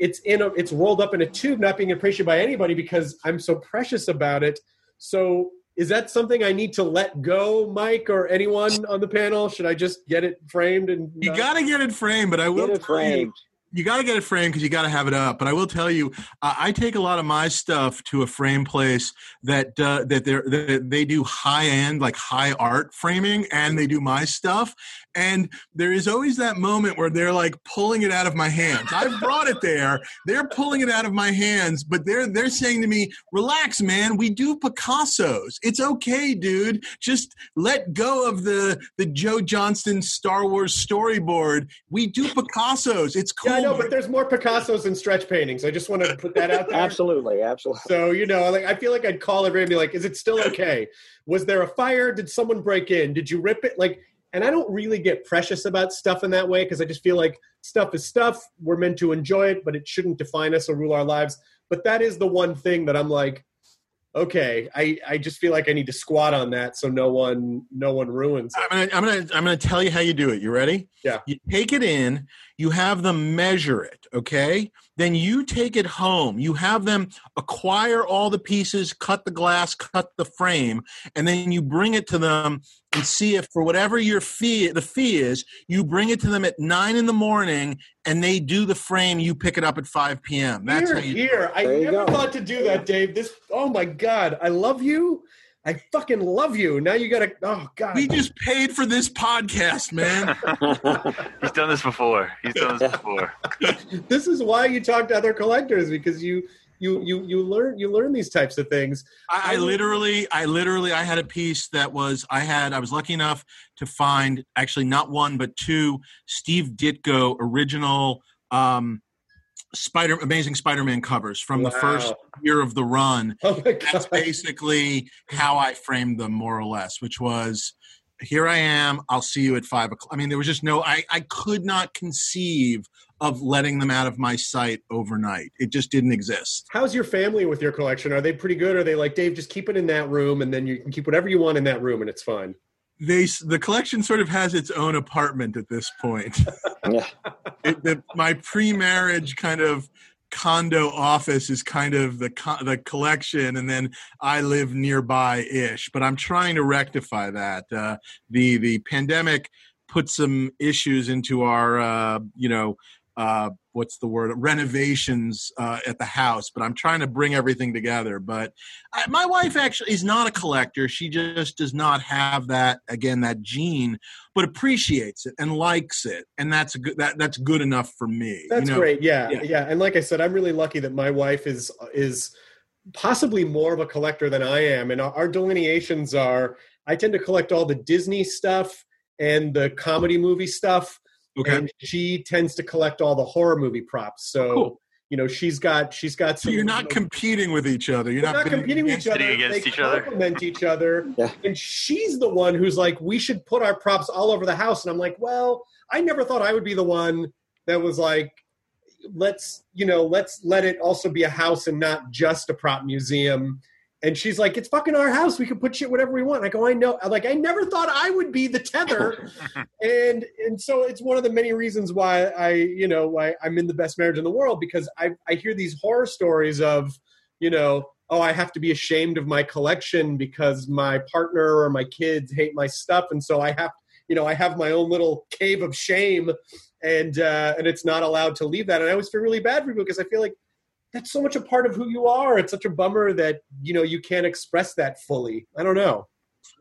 it's in a it's rolled up in a tube not being appreciated by anybody because I'm so precious about it so is that something I need to let go, Mike, or anyone on the panel? Should I just get it framed and You got to get it framed, but I will Get it you, framed. you got to get it framed because you got to have it up. But I will tell you, uh, I take a lot of my stuff to a frame place that uh, that they that they do high end, like high art framing, and they do my stuff. And there is always that moment where they're like pulling it out of my hands. I've brought it there. They're pulling it out of my hands, but they're they're saying to me, "Relax, man. We do Picasso's. It's okay, dude. Just let go of the the Joe Johnston Star Wars storyboard. We do Picasso's. It's cool." Yeah, I know, but there's more Picasso's than stretch paintings. I just wanted to put that out there. Absolutely, absolutely. So you know, like I feel like I'd call everybody and be like, "Is it still okay? Was there a fire? Did someone break in? Did you rip it?" Like, and I don't really get precious about stuff in that way because I just feel like stuff is stuff. We're meant to enjoy it, but it shouldn't define us or rule our lives. But that is the one thing that I'm like, okay, I I just feel like I need to squat on that so no one no one ruins it. I'm gonna, I'm gonna, I'm gonna tell you how you do it. You ready? Yeah. You take it in. You have them measure it. Okay. Then you take it home. You have them acquire all the pieces, cut the glass, cut the frame, and then you bring it to them and see if for whatever your fee, the fee is, you bring it to them at nine in the morning, and they do the frame. You pick it up at five p.m. That's here, how you. here. I There never go. thought to do that, Dave. This. Oh my God, I love you. I fucking love you. Now you gotta. Oh God. We just paid for this podcast, man. He's done this before. He's done this before. this is why you talk to other collectors because you you you you learn you learn these types of things. I, I literally, I literally, I had a piece that was, I had, I was lucky enough to find actually not one but two Steve Ditko original um, Spider, Amazing Spider-Man covers from the first year of the run. Oh That's basically how I framed them, more or less, which was. Here I am. I'll see you at five o'clock. I mean, there was just no. I, I could not conceive of letting them out of my sight overnight. It just didn't exist. How's your family with your collection? Are they pretty good? Are they like Dave? Just keep it in that room, and then you can keep whatever you want in that room, and it's fine. They the collection sort of has its own apartment at this point. Yeah. it, the, my pre-marriage kind of condo office is kind of the co- the collection, and then I live nearby ish. But I'm trying to rectify that. Uh, the the pandemic put some issues into our uh, you know. Uh, what's the word renovations uh, at the house but i'm trying to bring everything together but I, my wife actually is not a collector she just does not have that again that gene but appreciates it and likes it and that's a good that that's good enough for me That's you know? great. Yeah, Yeah. yeah, And like I said, I'm really lucky that my wife is is possibly more of a collector than I am. And our, our delineations are: I tend to collect all the Disney stuff and the comedy movie stuff, okay and she tends to collect all the horror movie props. So Cool. you know, she's got she's got. so you're not you know, competing with each other you're not, not competing with each other. Against they each other. complement each other. Yeah. And she's the one who's like, we should put our props all over the house. And I'm like, well, I never thought I would be the one that was like, let's, you know, let's let it also be a house and not just a prop museum. And she's like, it's fucking our house. We can put shit whatever we want. I go, I know. I'm like, I never thought I would be the tether. and and so it's one of the many reasons why I, you know, why I'm in the best marriage in the world because I I hear these horror stories of, you know, oh, I have to be ashamed of my collection because my partner or my kids hate my stuff, and so I have, you know, I have my own little cave of shame, and uh, and it's not allowed to leave that. And I always feel really bad for people because I feel like that's so much a part of who you are. It's such a bummer that you know you can't express that fully. I don't know.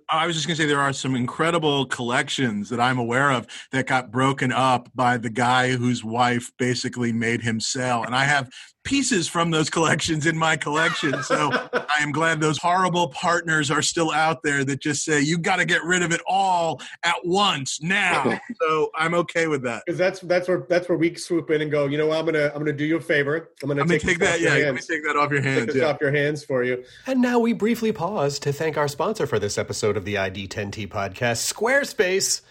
I was just going to say there are some incredible collections that I'm aware of that got broken up by the guy whose wife basically made him sell. And I have pieces from those collections in my collection. So I am glad those horrible partners are still out there that just say, you got to get rid of it all at once now. so I'm okay with that. Because that's that's where that's where we swoop in and go. You know, what, I'm gonna I'm gonna do you a favor. I'm gonna take, take that. off your Yeah, let me hands. take that off your hands. Take this Yeah. off your hands for you. And now we briefly pause to thank our sponsor for this episode of the ID10T podcast, Squarespace.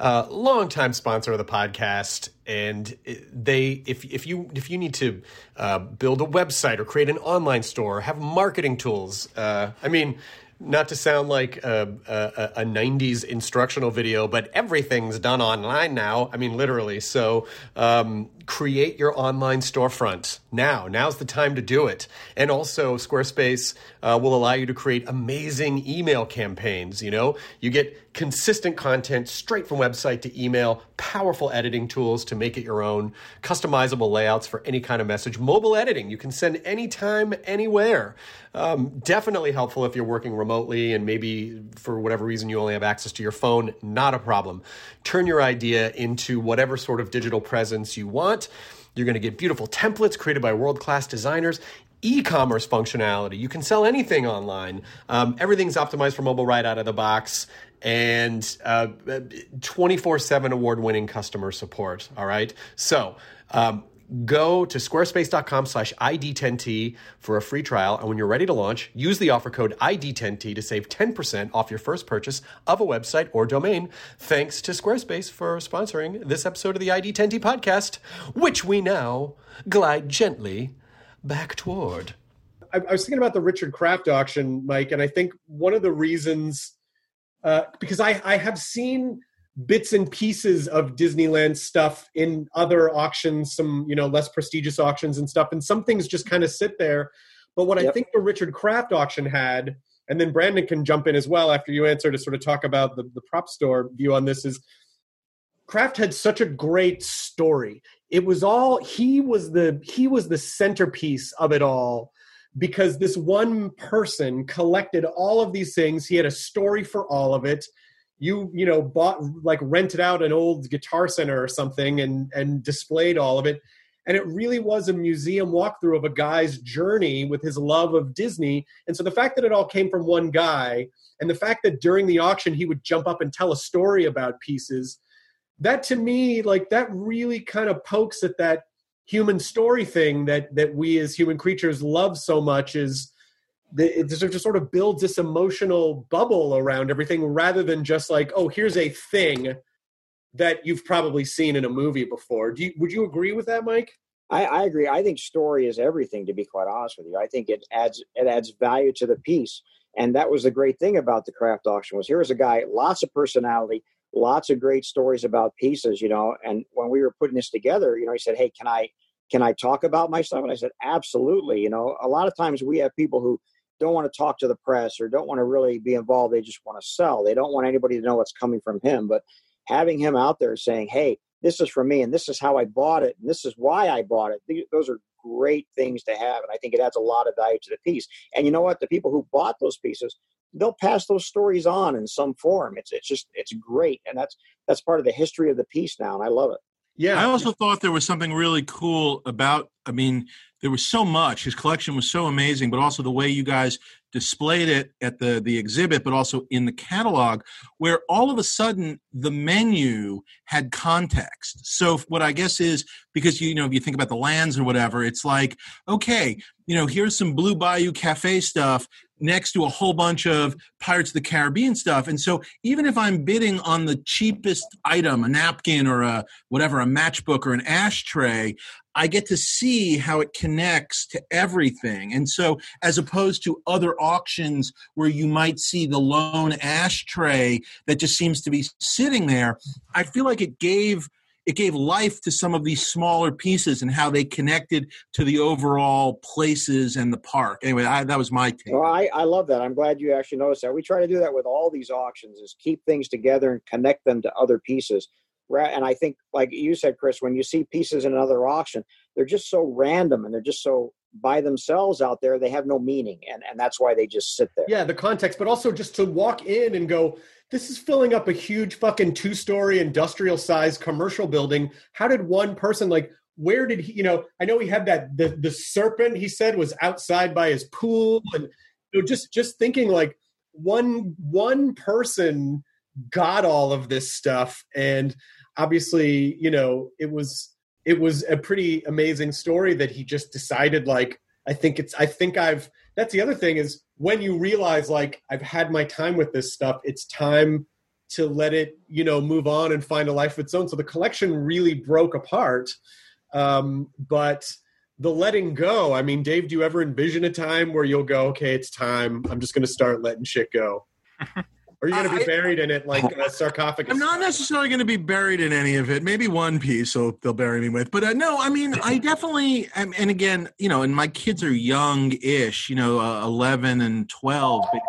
Uh, longtime sponsor of the podcast, and they if if you if you need to uh, build a website or create an online store, have marketing tools. Uh, I mean, not to sound like a, a, a 90s instructional video, but everything's done online now. I mean, literally. So um, create your online storefront now. Now's the time to do it. And also, Squarespace uh, will allow you to create amazing email campaigns. You know, you get consistent content straight from website to email, powerful editing tools to make it your own, customizable layouts for any kind of message, mobile editing. You can send anytime, anywhere. Um, definitely helpful if you're working remotely and maybe for whatever reason you only have access to your phone. Not a problem. Turn your idea into whatever sort of digital presence you want. You're going to get beautiful templates created by world class designers. E-commerce functionality. You can sell anything online. Um, everything's optimized for mobile right out of the box, and uh, 24/7 award-winning customer support. All right, so um, go to squarespace.com slash id10t for a free trial. And when you're ready to launch use the offer code id10t to save 10% off your first purchase of a website or domain. Thanks to squarespace for sponsoring this episode of the id10t podcast which we now glide gently back toward. I, I was thinking about the Richard Kraft auction, Mike, and I think one of the reasons, uh, because I, I have seen bits and pieces of Disneyland stuff in other auctions, some you know less prestigious auctions and stuff, and some things just kind of sit there. But what I think the Richard Kraft auction had, and then Brandon can jump in as well after you answer to sort of talk about the, the prop store view on this is Kraft had such a great story. It was all he was the he was the centerpiece of it all because this one person collected all of these things. He had a story for all of it. You you know bought like rented out an old guitar center or something and and displayed all of it. And it really was a museum walkthrough of a guy's journey with his love of Disney. And so the fact that it all came from one guy, and the fact that during the auction he would jump up and tell a story about pieces, that to me like that really kind of pokes at that human story thing that that we as human creatures love so much is it just, sort of builds this emotional bubble around everything rather than just like oh here's a thing that you've probably seen in a movie before do you, would you agree with that mike I, I agree. I think story is everything. To be quite honest with you, I think it adds it adds value to the piece, and that was the great thing about the Kraft auction was here was a guy, lots of personality, lots of great stories about pieces, you know. And when we were putting this together, you know, he said, "Hey, can I can I talk about my stuff?" And I said, "Absolutely." You know, a lot of times we have people who don't want to talk to the press or don't want to really be involved. They just want to sell. They don't want anybody to know what's coming from him. But having him out there saying, "Hey, this is for me, and this is how I bought it, and this is why I bought it," those are great things to have, and I think it adds a lot of value to the piece. And you know what? The people who bought those pieces, they'll pass those stories on in some form. It's it's just it's great, and that's that's part of the history of the piece now, and I love it. Yeah I also thought there was something really cool about. I mean, there was so much. His collection was so amazing, but also the way you guys displayed it at the the exhibit, but also in the catalog, where all of a sudden the menu had context. So what I guess is because you know if you think about the lands or whatever, it's like okay, you know, here's some Blue Bayou Cafe stuff next to a whole bunch of Pirates of the Caribbean stuff. And so even if I'm bidding on the cheapest item, a napkin or a whatever, a matchbook or an ashtray, I get to see how it connects to everything. And so as opposed to other auctions where you might see the lone ashtray that just seems to be sitting there, I feel like it gave it gave life to some of these smaller pieces and how they connected to the overall places and the park. Anyway, I, that was my take. Well, I, I love that. I'm glad you actually noticed that. We try to do that with all these auctions: is keep things together and connect them to other pieces. And I think, like you said, Chris, when you see pieces in another auction, they're just so random and they're just so by themselves out there, they have no meaning, and and that's why they just sit there. Yeah, the context, but also just to walk in and go, this is filling up a huge fucking two story industrial size commercial building. How did one person like? Where did he? You know, I know he had that the the serpent. He said was outside by his pool, and you know, just just thinking like one one person got all of this stuff, and obviously, you know, it was it was a pretty amazing story that he just decided like I think it's I think I've that's the other thing is when you realize like I've had my time with this stuff, it's time to let it, you know, move on and find a life of its own. So the collection really broke apart. Um, but the letting go, I mean, Dave, do you ever envision a time where you'll go, okay, it's time. I'm just going to start letting shit go? Or are you going to be I- buried in it like a sarcophagus? I'm not necessarily going to be buried in any of it. Maybe one piece so they'll bury me with. But uh, no, I mean, I definitely, um, and again, you know, and my kids are young-ish, you know, uh, 11 and 12, basically.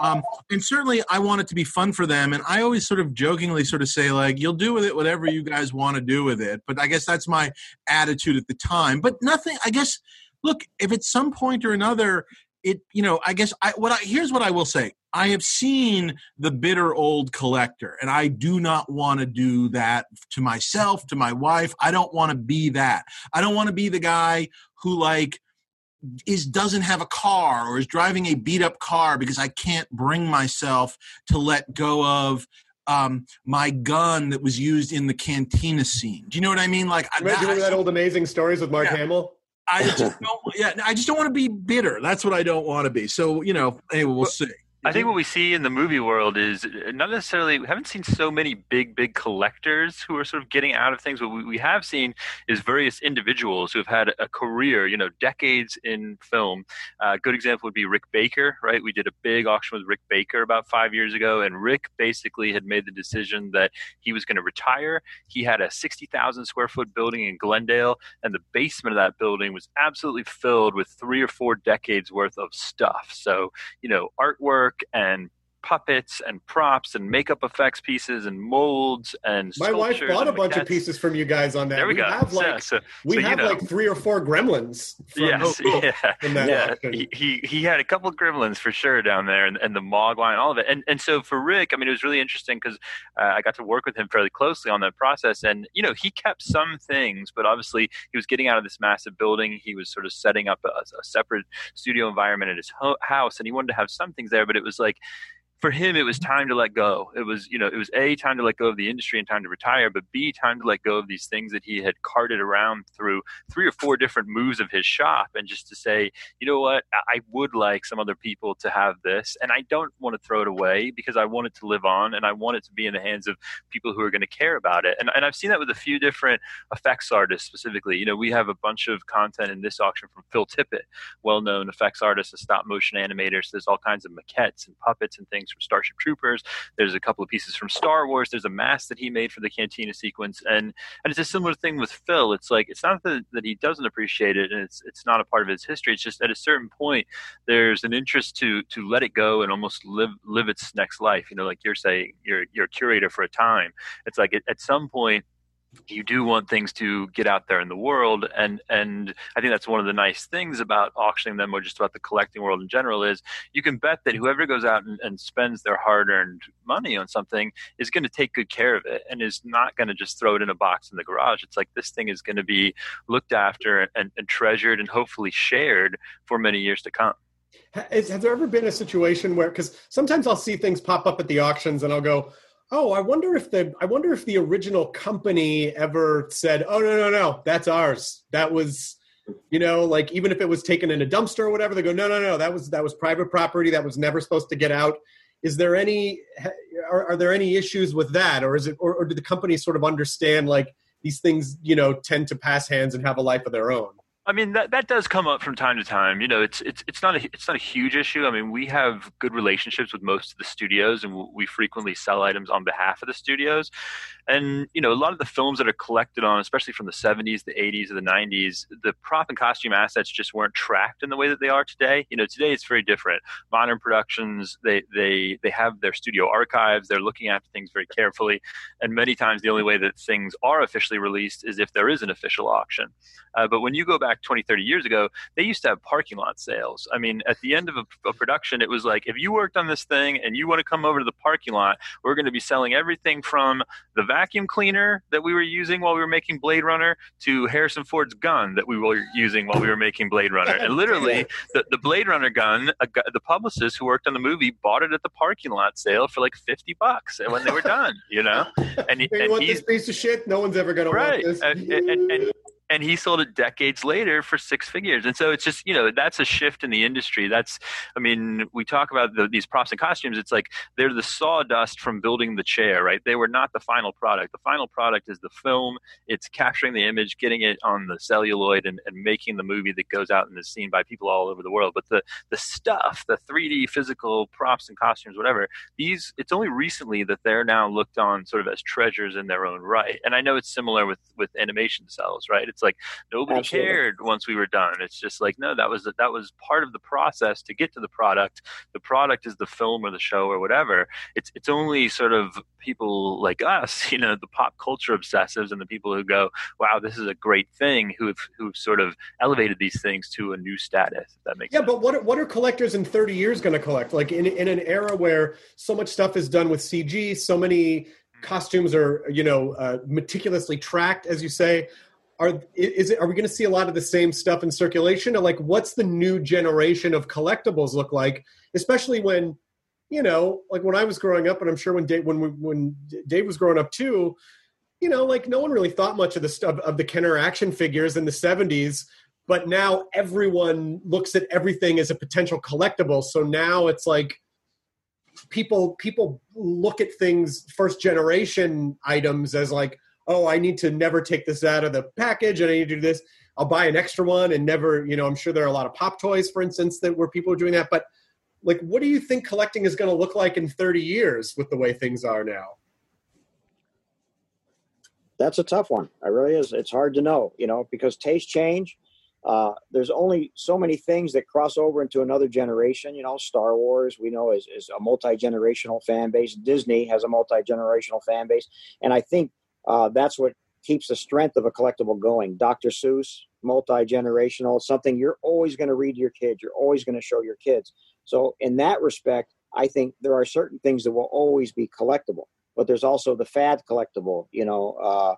Um, and certainly, I want it to be fun for them. And I always sort of jokingly sort of say, like, you'll do with it whatever you guys want to do with it. But I guess that's my attitude at the time. But nothing. I guess. Look, if at some point or another, it, you know, I guess I what I here's what I will say. I have seen the bitter old collector, and I do not want to do that to myself, to my wife. I don't want to be that. I don't want to be the guy who like is doesn't have a car or is driving a beat up car because I can't bring myself to let go of um, my gun that was used in the cantina scene. Do you know what I mean? Like I- Remember, remember that old amazing stories with Mark Yeah. Hamill? I just don't. Yeah, I just don't want to be bitter. That's what I don't want to be. So you know, anyway, we'll see. I think what we see in the movie world is not necessarily we haven't seen so many big big collectors who are sort of getting out of things. What we, have seen is various individuals who have had a career, you know, decades in film. Uh, a good example would be Rick Baker, right? We did a big auction with Rick Baker about five years ago, and Rick basically had made the decision that he was going to retire. He had a sixty thousand square foot building in Glendale, and the basement of that building was absolutely filled with three or four decades worth of stuff. So you know, artwork and puppets and props and makeup effects pieces and molds and My wife bought a bunch of pieces from you guys on that. There we, go. have like yeah, so, we so, you have know. like three or four gremlins. From, yes, yeah, yeah. He, he he had a couple of gremlins for sure down there, and, and the Mogwai, and all of it. And and so for Rick, I mean, it was really interesting because uh, I got to work with him fairly closely on that process, and you know, he kept some things, but obviously he was getting out of this massive building. He was sort of setting up a, a separate studio environment at his ho- house, and he wanted to have some things there, but it was like for him it was time to let go. It was you know it was a time to let go of the industry and time to retire but b time to let go of these things that he had carted around through three or four different moves of his shop and just to say you know what? I would like some other people to have this and i don't want to throw it away because i want it to live on and i want it to be in the hands of people who are going to care about it. And, and i've seen that with a few different effects artists specifically. You know we have a bunch of content in this auction from phil tippett well-known effects artist and stop motion animator so there's all kinds of maquettes and puppets and things from Starship Troopers. There's a couple of pieces from Star Wars. There's a mask that he made for the Cantina sequence, and and it's a similar thing with Phil. It's like it's not that, that he doesn't appreciate it, and it's it's not a part of his history. It's just at a certain point, there's an interest to to let it go and almost live live its next life. You know, like you're saying, you're you're a curator for a time. It's like at some point you do want things to get out there in the world. And and i think that's one of the nice things about auctioning them or just about the collecting world in general is you can bet that whoever goes out and, and spends their hard-earned money on something is going to take good care of it and is not going to just throw it in a box in the garage. It's like this thing is going to be looked after and, and treasured and hopefully shared for many years to come. Has, has there ever been a situation where because sometimes I'll see things pop up at the auctions and I'll go, oh, I wonder if the I wonder if the original company ever said, oh no no no, that's ours. That was, you know, like even if it was taken in a dumpster or whatever, they go, no no no, that was that was private property that was never supposed to get out. Is there any are, are there any issues with that, or is it or, or do the companies sort of understand like these things you know tend to pass hands and have a life of their own? I mean that that does come up from time to time. You know, it's it's it's not a it's not a huge issue. I mean, we have good relationships with most of the studios, and we frequently sell items on behalf of the studios. And you know, a lot of the films that are collected on, especially from the '70s, the '80s, or the '90s, the prop and costume assets just weren't tracked in the way that they are today. You know, today it's very different. Modern productions, they they they have their studio archives. They're looking after things very carefully, and many times the only way that things are officially released is if there is an official auction. Uh, but when you go back back 20, 30 years ago, they used to have parking lot sales. I mean, at the end of a, a production, it was like, if you worked on this thing and you want to come over to the parking lot, we're going to be selling everything from the vacuum cleaner that we were using while we were making Blade Runner to Harrison Ford's gun that we were using while we were making Blade Runner. And literally, the, the Blade Runner gun, a, the publicist who worked on the movie bought it at the parking lot sale for like 50 bucks and when they were done, you know? And, he, and want this piece of shit? No one's ever going right. to want this. And, and, and, and he sold it decades later for six figures. And so it's just, you know, that's a shift in the industry. That's, I mean, we talk about the, these props and costumes. It's like they're the sawdust from building the chair, right? They were not the final product. The final product is the film. It's capturing the image, getting it on the celluloid, and, and making the movie that goes out and is seen by people all over the world. But the the stuff, the 3D physical props and costumes, whatever, these, it's only recently that they're now looked on sort of as treasures in their own right. And I know it's similar with with animation cells, right? It's it's like nobody Absolutely. cared once we were done. It's just like no, that was that was part of the process to get to the product. The product is the film or the show or whatever. It's it's only sort of people like us, you know, the pop culture obsessives and the people who go, "Wow, this is a great thing," who've who've sort of elevated these things to a new status. If that makes yeah, sense. but what are, what are collectors in thirty years going to collect? Like in in an era where so much stuff is done with CG, so many costumes are you know uh, meticulously tracked, as you say are is it are we going to see a lot of the same stuff in circulation? Or like what's the new generation of collectibles look like? Especially when you know like when i was growing up and i'm sure when dave when when dave was growing up too you know like no one really thought much of the stuff of the kenner action figures in the 70s but now everyone looks at everything as a potential collectible. So now it's like people people look at things first generation items as like oh, I need to never take this out of the package and I need to do this. I'll buy an extra one and never, you know, I'm sure there are a lot of pop toys, for instance, that where people are doing that. But like, what do you think collecting is going to look like in 30 years with the way things are now? That's a tough one. It really is. It's hard to know, you know, because tastes change. Uh, there's only so many things that cross over into another generation. You know, Star Wars, we know, is, is a multi generational fan base. Disney has a multi generational fan base. And I think uh, that's what keeps the strength of a collectible going. Dr. Seuss, multi generational, something you're always going to read to your kids. You're always going to show your kids. So, in that respect, I think there are certain things that will always be collectible, but there's also the fad collectible. You know, uh,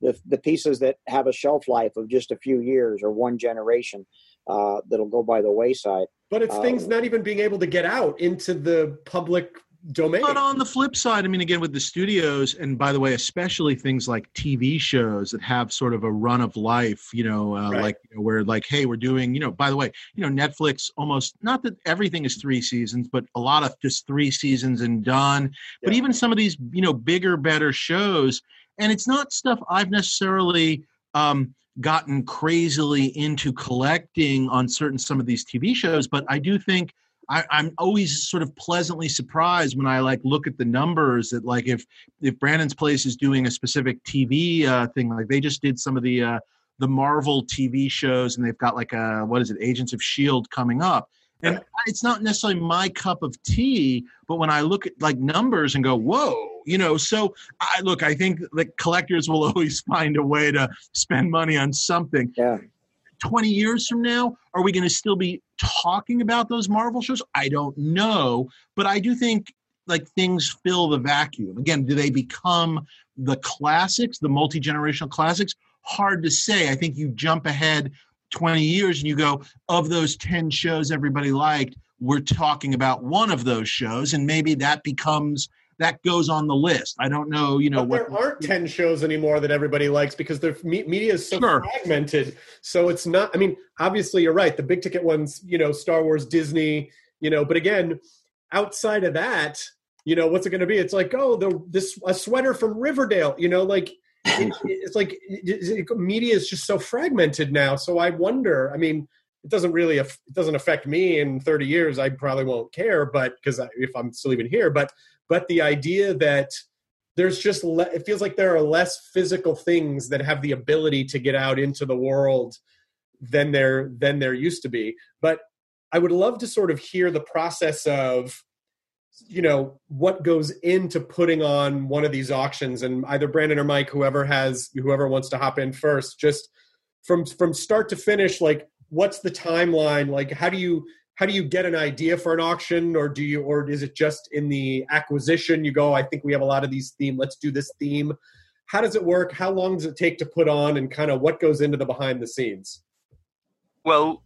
the the pieces that have a shelf life of just a few years or one generation uh, that'll go by the wayside. But it's things uh, not even being able to get out into the public domain. But on the flip side, I mean, again, with the studios, and by the way, especially things like TV shows that have sort of a run of life, you know, uh, right. like you know, where like, hey, we're doing, you know, by the way, you know, Netflix almost not that everything is three seasons, but a lot of just three seasons and done. Yeah. But even some of these, you know, bigger, better shows, and it's not stuff I've necessarily. Um, gotten crazily into collecting on certain some of these TV shows, but I do think I, I'm always sort of pleasantly surprised when I like look at the numbers that like if if Brandon's place is doing a specific TV uh, thing, like they just did some of the uh, the Marvel TV shows, and they've got like a what is it, Agents of Shield coming up. And it's not necessarily my cup of tea, but when I look at like numbers and go, whoa, you know, so I look, I think that collectors will always find a way to spend money on something. Yeah. 20 years from now, are we going to still be talking about those Marvel shows? I don't know, but I do think like things fill the vacuum. Again, do they become the classics, the multi generational classics? Hard to say. I think you jump ahead 20 years and you go, of those 10 shows everybody liked, we're talking about one of those shows, and maybe that becomes that goes on the list. I don't know, you know, but what, there aren't ten shows anymore that everybody likes because their media is so sure. fragmented. So it's not. I mean, obviously, you're right. The big ticket ones, you know, Star Wars, Disney, you know. But again, outside of that, you know, what's it going to be? It's like, oh, the this a sweater from Riverdale. You know, like it, it's like it, it, media is just so fragmented now. So I wonder. I mean it doesn't really it doesn't affect me in 30 years i probably won't care but because if i'm still even here but but the idea that there's just le- it feels like there are less physical things that have the ability to get out into the world than there than there used to be. But i would love to sort of hear the process of you know what goes into putting on one of these auctions and either brandon or mike whoever has whoever wants to hop in first just from from start to finish like what's the timeline? Like how do you how do you get an idea for an auction? Or do you or is it just in the acquisition you go i think we have a lot of these theme let's do this theme. How does it work? How long does it take to put on? And kind of what goes into the behind the scenes? Well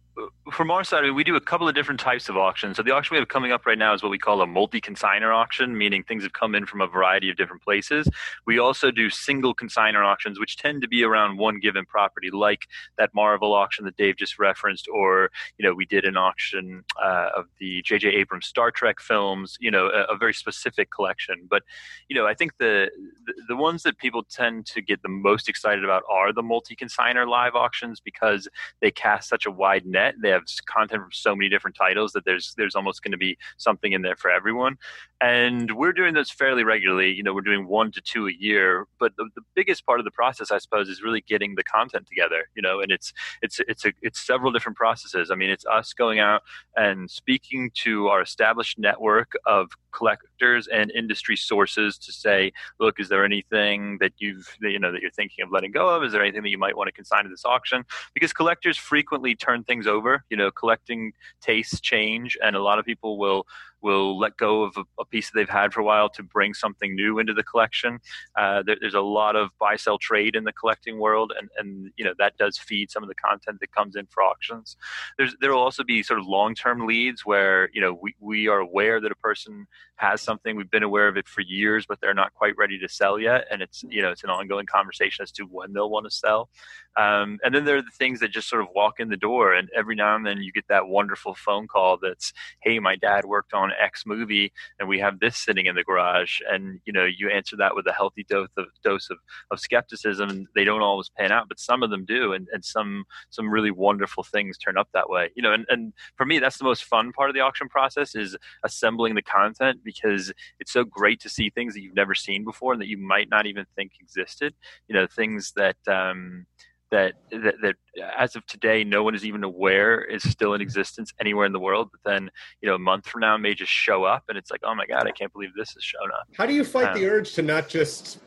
from our side, we do a couple of different types of auctions. So the auction we have coming up right now is what we call a multi-consigner auction, meaning things have come in from a variety of different places. We also do single consigner auctions, which tend to be around one given property, like that Marvel auction that Dave just referenced, or you know we did an auction uh, of the J.J. Abrams Star Trek films. You know, a, a, very specific collection. But you know, I think the, the the ones that people tend to get the most excited about are the multi-consigner live auctions because they cast such a wide net. They have content from so many different titles that there's there's almost going to be something in there for everyone. And we're doing this fairly regularly. You know, we're doing one to two a year. But the, the biggest part of the process, I suppose, is really getting the content together. You know, and it's it's it's a it's several different processes. I mean, it's us going out and speaking to our established network of collectors and industry sources to say, look, is there anything that you've you know that you're thinking of letting go of? Is there anything that you might want to consign to this auction? Because collectors frequently turn things over. You know, collecting tastes change, and a lot of people will will let go of a, a, piece that they've had for a while to bring something new into the collection. Uh, there, there's a lot of buy sell trade in the collecting world, and and you know that does feed some of the content that comes in for auctions. There's there will also be sort of long term leads where you know we we are aware that a person has something we've been aware of it for years, but they're not quite ready to sell yet, and it's you know it's an ongoing conversation as to when they'll want to sell. Um, and then there are the things that just sort of walk in the door, and every now and then you get that wonderful phone call that's, "Hey, my dad worked on X movie, and we have this sitting in the garage." And you know, you answer that with a healthy dose of dose of, of skepticism. They don't always pan out, but some of them do, and, and some some really wonderful things turn up that way. You know, and, and for me, that's the most fun part of the auction process is assembling the content because it's so great to see things that you've never seen before and that you might not even think existed. You know, things that um, that, that that as of today no one is even aware is still in existence anywhere in the world but then you know a month from now may just show up and it's like oh my god i can't believe this has shown up. How do you fight um, the urge to not just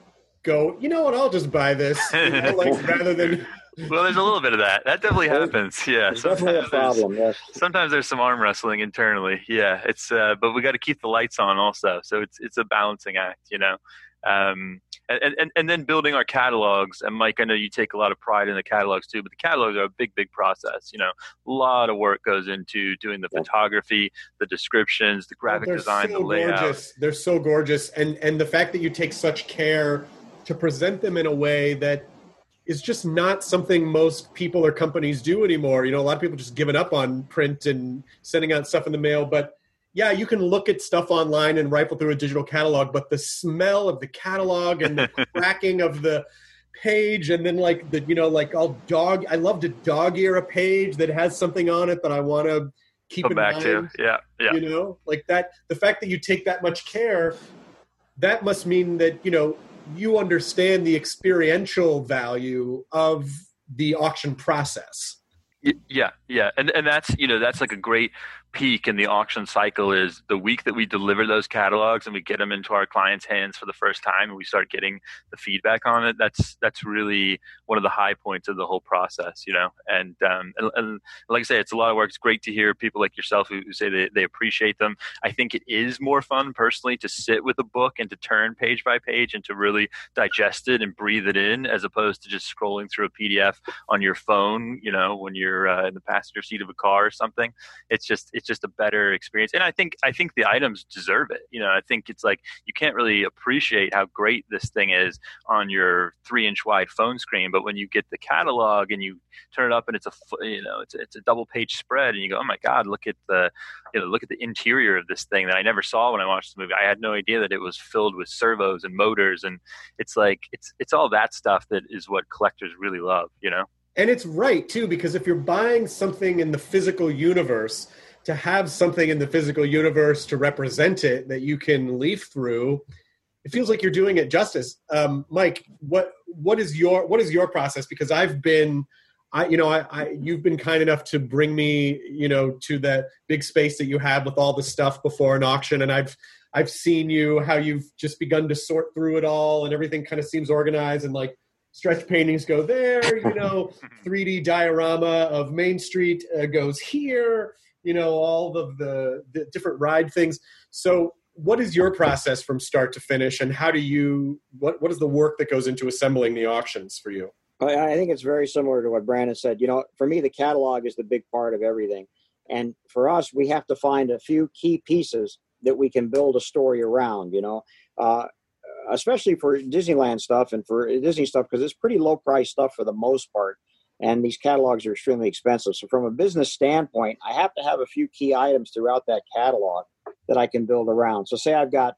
go you know what? I'll just buy this you know, like rather than well there's a little bit of that. That definitely happens. Yeah. Definitely a problem yes. sometimes there's some arm wrestling internally. Yeah it's uh, but we got to keep the lights on also so it's it's a balancing act you know um, and, and, and then building our catalogs. And Mike, I know you take a lot of pride in the catalogs too, but the catalogs are a big, big process. You know, a lot of work goes into doing the yeah. photography, the descriptions, the graphic oh, design, so the layout. Gorgeous. They're so gorgeous, and and the fact that you take such care to present them in a way that is just not something most people or companies do anymore. You know, a lot of people just given up on print and sending out stuff in the mail, but yeah, you can look at stuff online and rifle through a digital catalog, but the smell of the catalog and the cracking of the page and then like the you know like I'll dog I love to dog ear a page that has something on it that I want to keep Come in back mind. to. Yeah, yeah. You know, like that the fact that you take that much care that must mean that, you know, you understand the experiential value of the auction process. Yeah, yeah, and and that's you know that's like a great peak in the auction cycle is the week that we deliver those catalogs and we get them into our clients' hands for the first time and we start getting the feedback on it. That's that's really one of the high points of the whole process, you know. And um, and, and like I say, it's a lot of work. It's great to hear people like yourself who, who say they, they appreciate them. I think it is more fun personally to sit with a book and to turn page by page and to really digest it and breathe it in, as opposed to just scrolling through a PDF on your phone, you know, when you're uh, in the passenger seat of a car or something. It's just it's just a better experience. And I think I think the items deserve it. You know, I think it's like you can't really appreciate how great this thing is on your three inch wide phone screen, but when you get the catalog and you turn it up and it's a you know it's it's a double page spread and you go oh my god look at the you know look at the interior of this thing that I never saw when I watched the movie. I had no idea that it was filled with servos and motors and it's like it's it's all that stuff that is what collectors really love. You know and it's right too because if you're buying something in the physical universe to have something in the physical universe to represent it that you can leaf through it feels like you're doing it justice um, mike what what is your what is your process because i've been I, you know, I, I, you've been kind enough to bring me, you know, to that big space that you have with all the stuff before an auction, and I've, I've seen you how you've just begun to sort through it all, and everything kind of seems organized, and like stretch paintings go there. You know, 3D diorama of Main Street uh, goes here. You know, all of the, the different ride things. So, what is your process from start to finish, and how do you? What What is the work that goes into assembling the auctions for you? I think it's very similar to what Brandon said. You know, for me, the catalog is the big part of everything. And for us, we have to find a few key pieces that we can build a story around, you know, uh, especially for Disneyland stuff and for Disney stuff, because it's pretty low price stuff for the most part. And these catalogs are extremely expensive. So, from a business standpoint, I have to have a few key items throughout that catalog that I can build around. So, say I've got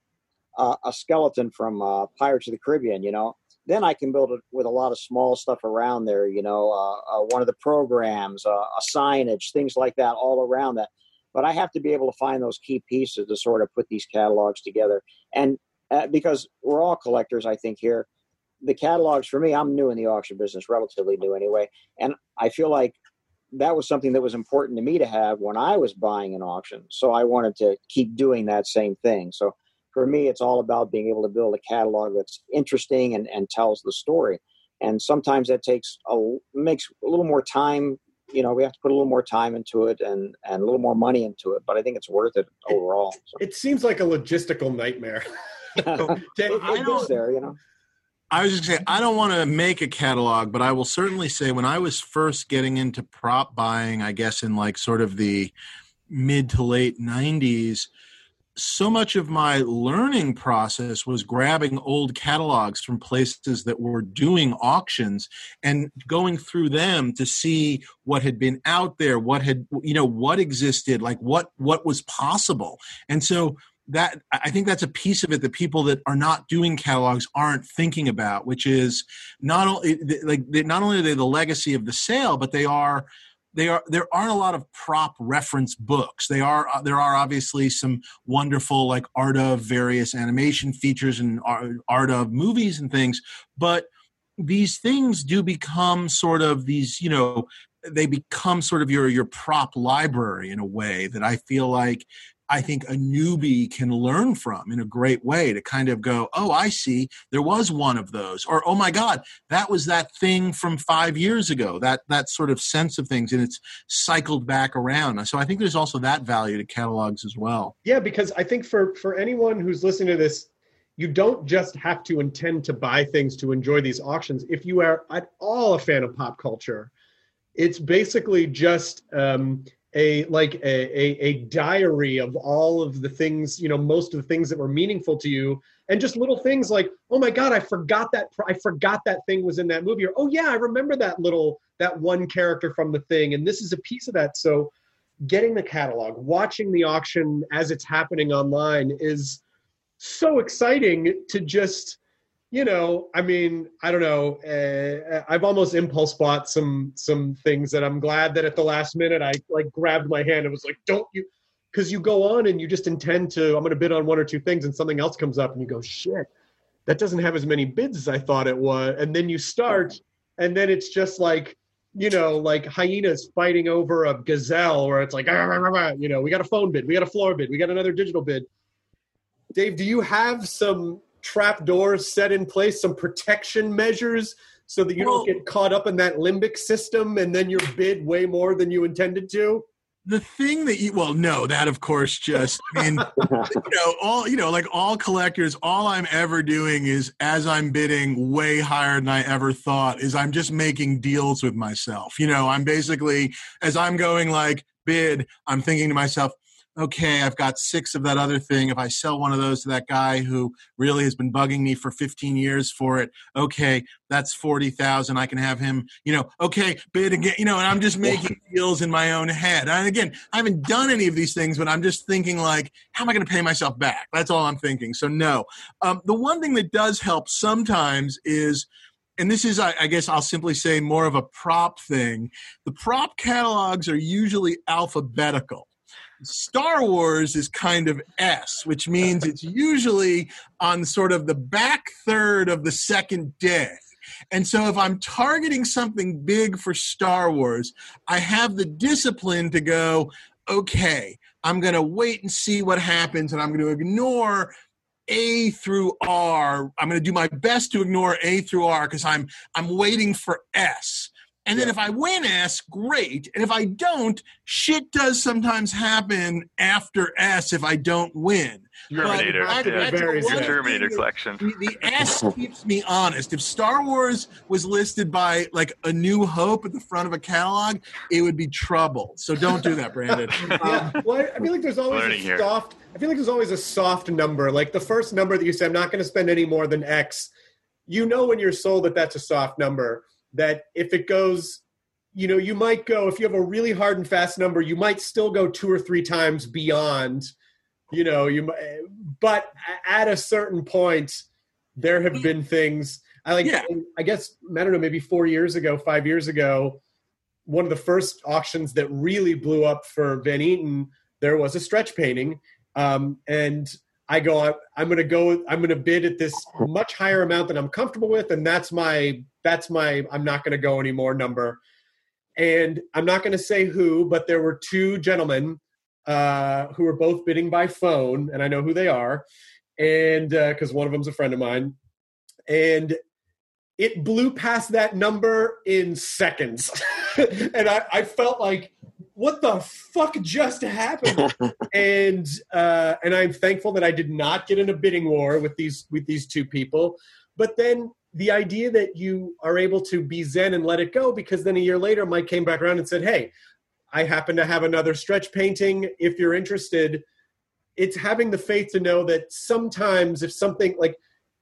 uh, a skeleton from uh, Pirates of the Caribbean, you know, then I can build it with a lot of small stuff around there, you know, uh, uh, one of the programs, uh, a signage, things like that all around that. But I have to be able to find those key pieces to sort of put these catalogs together. And uh, because we're all collectors, I think here, the catalogs for me, I'm new in the auction business, relatively new anyway. And I feel like that was something that was important to me to have when I was buying an auction. So I wanted to keep doing that same thing. So for me, it's all about being able to build a catalog that's interesting and, and tells the story. And sometimes that takes a makes a little more time. You know, we have to put a little more time into it and and a little more money into it. But I think it's worth it overall. So. It seems like a logistical nightmare. it, it gets there, you know. I was just saying, I don't want to make a catalog, but I will certainly say when I was first getting into prop buying, I guess in like sort of the mid to late 90s, so much of my learning process was grabbing old catalogs from places that were doing auctions and going through them to see what had been out there what had you know what existed like what what was possible. And so that i think that's a piece of it that people that are not doing catalogs aren't thinking about which is not only like not only are they the legacy of the sale but they are they are there aren't a lot of prop reference books. They are uh, there are obviously some wonderful like art of various animation features and art of movies and things, but these things do become sort of these you know they become sort of your your prop library in a way that I feel like I think a newbie can learn from in a great way to kind of go, oh, I see, there was one of those, or oh my God, that was that thing from five years ago. That that sort of sense of things, and it's cycled back around. So I think there's also that value to catalogs as well. Yeah, because I think for for anyone who's listening to this, you don't just have to intend to buy things to enjoy these auctions. If you are at all a fan of pop culture, it's basically just um, a like a, a, a diary of all of the things you know most of the things that were meaningful to you and just little things like oh my god i forgot that i forgot that thing was in that movie or oh yeah i remember that little that one character from the thing and this is a piece of that. So getting the catalog watching the auction as it's happening online is so exciting to just you know, I mean, I don't know. Uh, I've almost impulse bought some some things that I'm glad that at the last minute I like grabbed my hand and was like, "Don't you?" Because you go on and you just intend to. I'm going to bid on one or two things, and something else comes up, and you go, "Shit, that doesn't have as many bids as I thought it was." And then you start, and then it's just like, you know, like hyenas fighting over a gazelle, where it's like, ah, rah, rah, rah, you know, we got a phone bid, we got a floor bid, we got another digital bid. Dave, do you have some trap doors set in place, some protection measures so that you well, don't get caught up in that limbic system and then you're bid way more than you intended to? the thing that you well no that of course just I mean you know all you know like all collectors all i'm ever doing is as i'm bidding way higher than i ever thought is i'm just making deals with myself you know i'm basically as i'm going like bid i'm thinking to myself okay, I've got six of that other thing. If I sell one of those to that guy who really has been bugging me for 15 years for it, okay, that's 40,000. I can have him, you know, okay, bid again, you know, and I'm just making deals in my own head. And again, I haven't done any of these things, but I'm just thinking like, how am I going to pay myself back? That's all I'm thinking. So no. Um, the one thing that does help sometimes is, and this is, I, I guess I'll simply say more of a prop thing. The prop catalogs are usually alphabetical. Star Wars is kind of S, which means it's usually on sort of the back third of the second day. And so if I'm targeting something big for Star Wars, I have the discipline to go, okay, I'm going to wait and see what happens and I'm going to ignore A through R. I'm going to do my best to ignore A through R because I'm I'm waiting for S. And then if I win S, great. And if I don't, shit does sometimes happen after S if I don't win. Terminator, But yeah. that's Very the. Terminator collection. the, the S keeps me honest. If Star Wars was listed by like A New Hope at the front of a catalog, it would be trouble. So don't do that, Brandon. Um, yeah. Well, I- I feel like there's always Learning a here. soft. I feel like there's always a soft number. Like the first number that you say, I'm not going to spend any more than X. You know in your soul that that's a soft number. That if it goes, you know, you might go. If you have a really hard and fast number, you might still go two or three times beyond. You know, you. But at a certain point, there have been things. I like. Yeah. I guess I don't know. Maybe four years ago, five years ago, one of the first auctions that really blew up for Van Eaton, there was a stretch painting, um, and I go, I- I'm going to go, I'm going to bid at this much higher amount than I'm comfortable with, and that's my, that's my, I'm not going to go anymore number. And I'm not going to say who, but there were two gentlemen uh, who were both bidding by phone, and I know who they are, and because one of them's a friend of mine, and it blew past that number in seconds, and I, I felt like, what the fuck just happened? and uh, and I'm thankful that I did not get in a bidding war with these with these two people. But then the idea that you are able to be zen and let it go, because then a year later, Mike came back around and said, "Hey, I happen to have another stretch painting. If you're interested." It's having the faith to know that sometimes if something like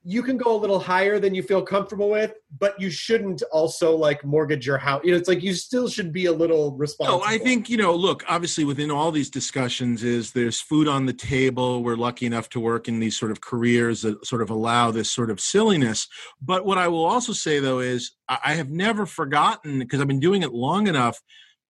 you can go a little higher than you feel comfortable with, but you shouldn't also like mortgage your house. You know, it's like you still should be a little responsible. No, I think you know. Look, obviously, within all these discussions, is there's food on the table. We're lucky enough to work in these sort of careers that sort of allow this sort of silliness. But what I will also say, though, is I I have never forgotten because I've been doing it long enough.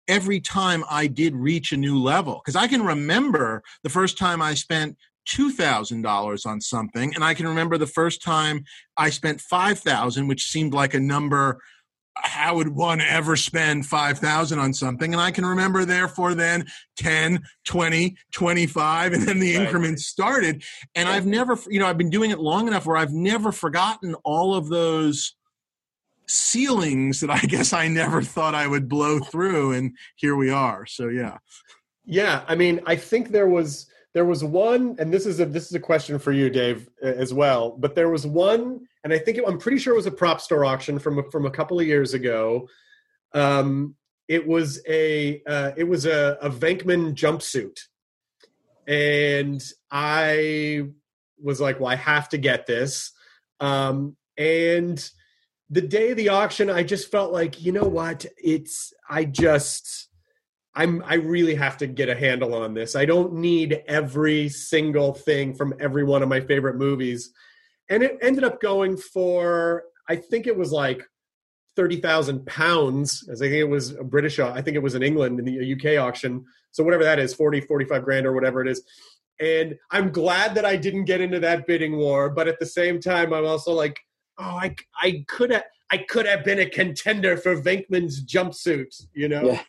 Every time I did reach a new level, because I can remember the first time I spent two thousand dollars on something, and I can remember the first time I spent five thousand, which seemed like a number how would one ever spend 5000 on something and i can remember therefore then 10 20 25 and then the Right. increments started and i've never you know i've been doing it long enough where i've never forgotten all of those ceilings that i guess i never thought i would blow through and here we are so yeah Yeah, I mean, I think there was there was one, and this is a this is a question for you, Dave, as well. But there was one, and I think it, I'm pretty sure it was a prop store auction from a- from a couple of years ago. Um, it was a uh, it was a, a Venkman jumpsuit, and I was like, "Well, I have to get this." Um, and the day of the auction, I just felt like, you know what? It's I just I'm I really have to get a handle on this. I don't need every single thing from every one of my favorite movies. And it ended up going for I think it was like thirty thousand pounds, as I think it was a British. I think it was in England in the UK auction. So whatever that is, 40, 45 grand or whatever it is. And I'm glad that I didn't get into that bidding war. But at the same time, I'm also like, oh, I I could have I could have been a contender for Venkman's jumpsuit. You know. Yeah.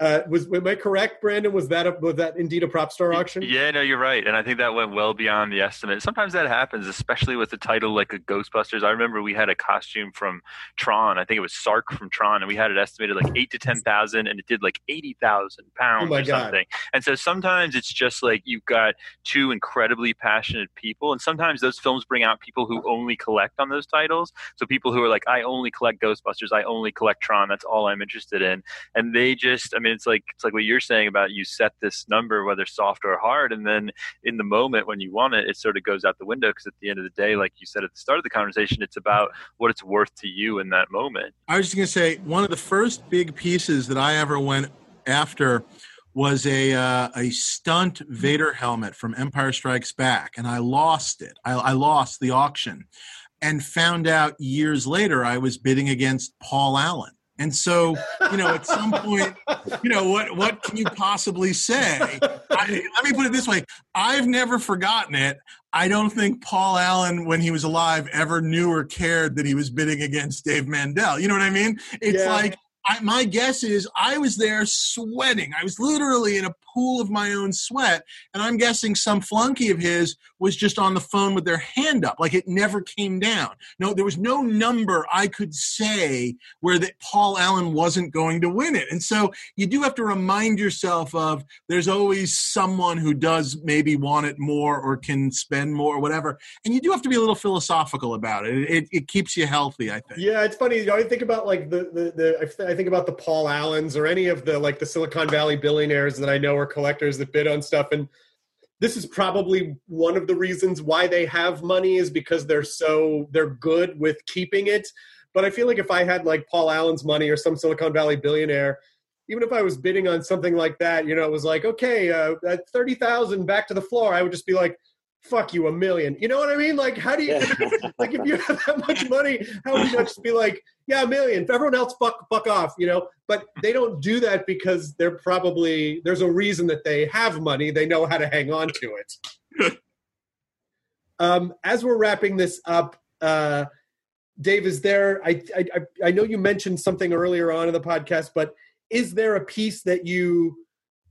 Uh, was am I correct, Brandon? Was that a, was that indeed a prop store auction? Yeah, no, you're right, and I think that went well beyond the estimate. Sometimes that happens, especially with a title like a Ghostbusters. I remember we had a costume from Tron. I think it was Sark from Tron, and we had it estimated like eight to ten thousand, and it did like eighty thousand pounds Oh or God. something. And so sometimes it's just like you've got two incredibly passionate people, and sometimes those films bring out people who only collect on those titles. So people who are like, I only collect Ghostbusters, I only collect Tron. That's all I'm interested in, and they just, I mean, it's like it's like what you're saying about you set this number, whether soft or hard, and then in the moment when you want it, it sort of goes out the window because at the end of the day, like you said at the start of the conversation, it's about what it's worth to you in that moment. I was just to say one of the first big pieces that I ever went after was a uh, a stunt Vader helmet from Empire Strikes Back, and I lost it. I, I lost the auction, and found out years later I was bidding against Paul Allen. And so, you know, at some point, you know, what what can you possibly say? I, let me put it this way: I've never forgotten it. I don't think Paul Allen, when he was alive, ever knew or cared that he was bidding against Dave Mandel. You know what I mean? It's Yeah. like I, my guess is I was there sweating. I was literally in a pool of my own sweat, and I'm guessing some flunky of his was just on the phone with their hand up, like it never came down. No, there was no number I could say where that Paul Allen wasn't going to win it, and so you do have to remind yourself of there's always someone who does maybe want it more or can spend more or whatever, and you do have to be a little philosophical about it. It, it, it keeps you healthy, I think. Yeah, it's funny. You know, I think about like the, the the I think about the Paul Allens or any of the like the Silicon Valley billionaires that I know are collectors that bid on stuff, and this is probably one of the reasons why they have money is because they're so they're good with keeping it. But I feel like if I had like Paul Allen's money or some Silicon Valley billionaire, even if I was bidding on something like that, you know, it was like, okay, uh, at thirty thousand back to the floor, I would just be like, fuck you a million. You know what I mean? Like, how do you like if you have that much money, how would you not just be like, yeah, a million? If everyone else fuck fuck off, you know? But they don't do that because they're probably there's a reason that they have money. They know how to hang on to it. um, as we're wrapping this up, uh, Dave, is there? I, I I know you mentioned something earlier on in the podcast, but is there a piece that you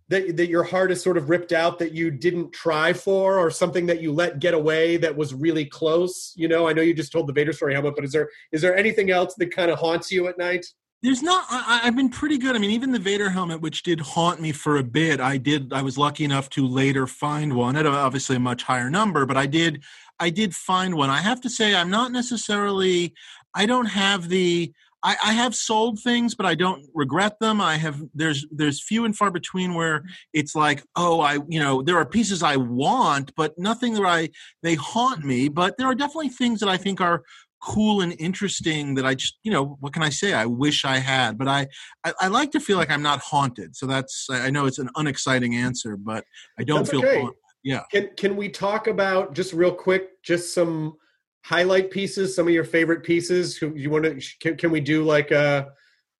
that that your heart is sort of ripped out that you didn't try for or something that you let get away that was really close you know? I know you just told the vader story helmet but is there is there anything else that kind of haunts you at night? There's not I, i've been pretty good. I mean even the vader helmet which did haunt me for a bit i did i was lucky enough to later find one at obviously a much higher number but i did i did find one. I have to say i'm not necessarily i don't have the I, I, have sold things, but I don't regret them. I have there's there's few and far between where it's like, oh, I you know there are pieces I want, but nothing that I they haunt me. But there are definitely things that I think are cool and interesting that I just you know what can I say? I wish I had, but I I, I like to feel like I'm not haunted. So that's I know it's an unexciting answer, but I don't that's feel okay. haunted. Yeah. Can can we talk about just real quick just some highlight pieces, some of your favorite pieces? Who You want to? Can, can we do like a? Uh,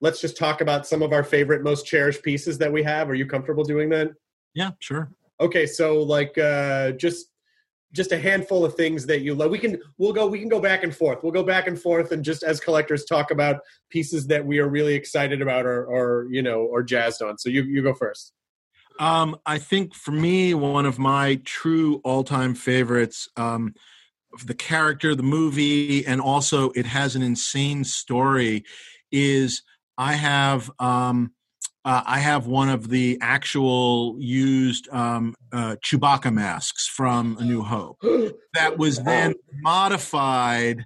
let's just talk about some of our favorite, most cherished pieces that we have. Are you comfortable doing that? Yeah, sure. Okay, so like uh, just just a handful of things that you love. We can we'll go we can go back and forth. We'll go back and forth and just as collectors talk about pieces that we are really excited about or or you know or jazzed on. So you you go first. Um, I think for me, one of my true all-time favorites um, the character, the movie, and also it has an insane story. Is I have um, uh, I have one of the actual used um, uh, Chewbacca masks from A New Hope that was then modified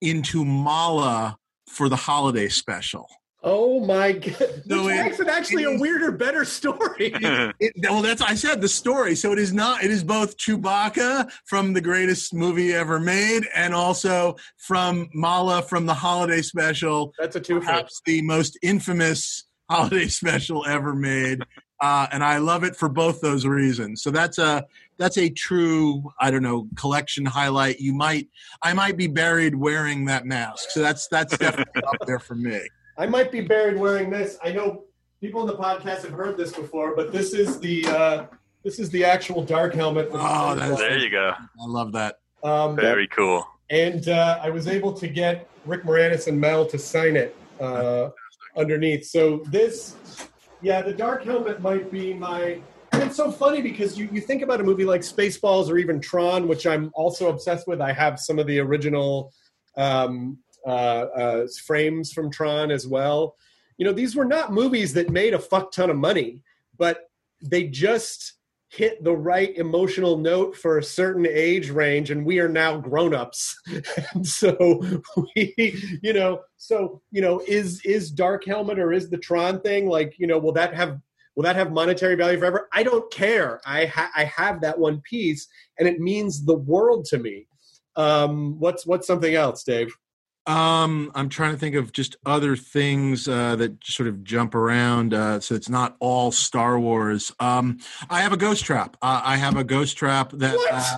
into Malla for the holiday special. Oh my god! No, it, makes it actually it a weirder, better story. It, it, well, that's I said the story. So it is not. It is both Chewbacca from the greatest movie ever made, and also from Malla from the holiday special. That's a two. Perhaps the most infamous holiday special ever made, uh, and I love it for both those reasons. So that's a that's a true I don't know collection highlight. You might I might be buried wearing that mask. So that's that's definitely up there for me. I might be buried wearing this. I know people in the podcast have heard this before, but this is the uh, this is the actual dark helmet. Oh, the there you go. I love that. Um, Very cool. And uh, I was able to get Rick Moranis and Mel to sign it uh, underneath. So this, yeah, the dark helmet might be my. It's so funny because you, you think about a movie like Spaceballs or even Tron, which I'm also obsessed with. I have some of the original um, uh, uh, frames from Tron as well. You know, these were not movies that made a fuck ton of money, but they just hit the right emotional note for a certain age range and we are now grown-ups. And so we you know so you know is is dark helmet or is the tron thing like you know will that have will that have monetary value forever? I don't care. I ha- i have that one piece and it means the world to me. Um what's what's something else dave um, I'm trying to think of just other things uh, that sort of jump around, uh, so it's not all Star Wars. Um, I have a ghost trap. Uh, I have a ghost trap that uh,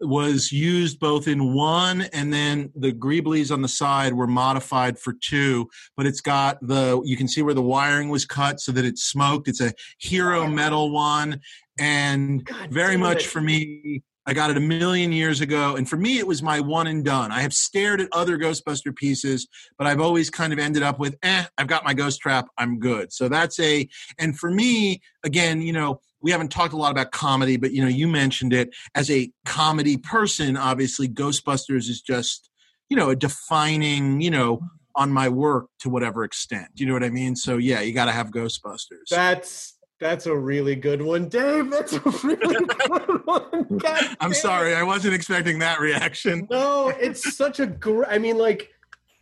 was used both in one, and then the greeblies on the side were modified for two. But it's got the you can see where the wiring was cut so that it smoked. It's a hero metal one, and God very much it. for me I got it a million years ago, and for me, it was my one and done. I have stared at other Ghostbuster pieces, but I've always kind of ended up with, eh, I've got my ghost trap, I'm good. So that's a, and for me, again, you know, we haven't talked a lot about comedy, but you know, you mentioned it as a comedy person. Obviously, Ghostbusters is just, you know, a defining, you know, on my work to whatever extent. You know what I mean? So yeah, you got to have Ghostbusters. That's that's a really good one, Dave. That's a really good one. God I'm sorry, I wasn't expecting that reaction. No, it's such a great. I mean, like,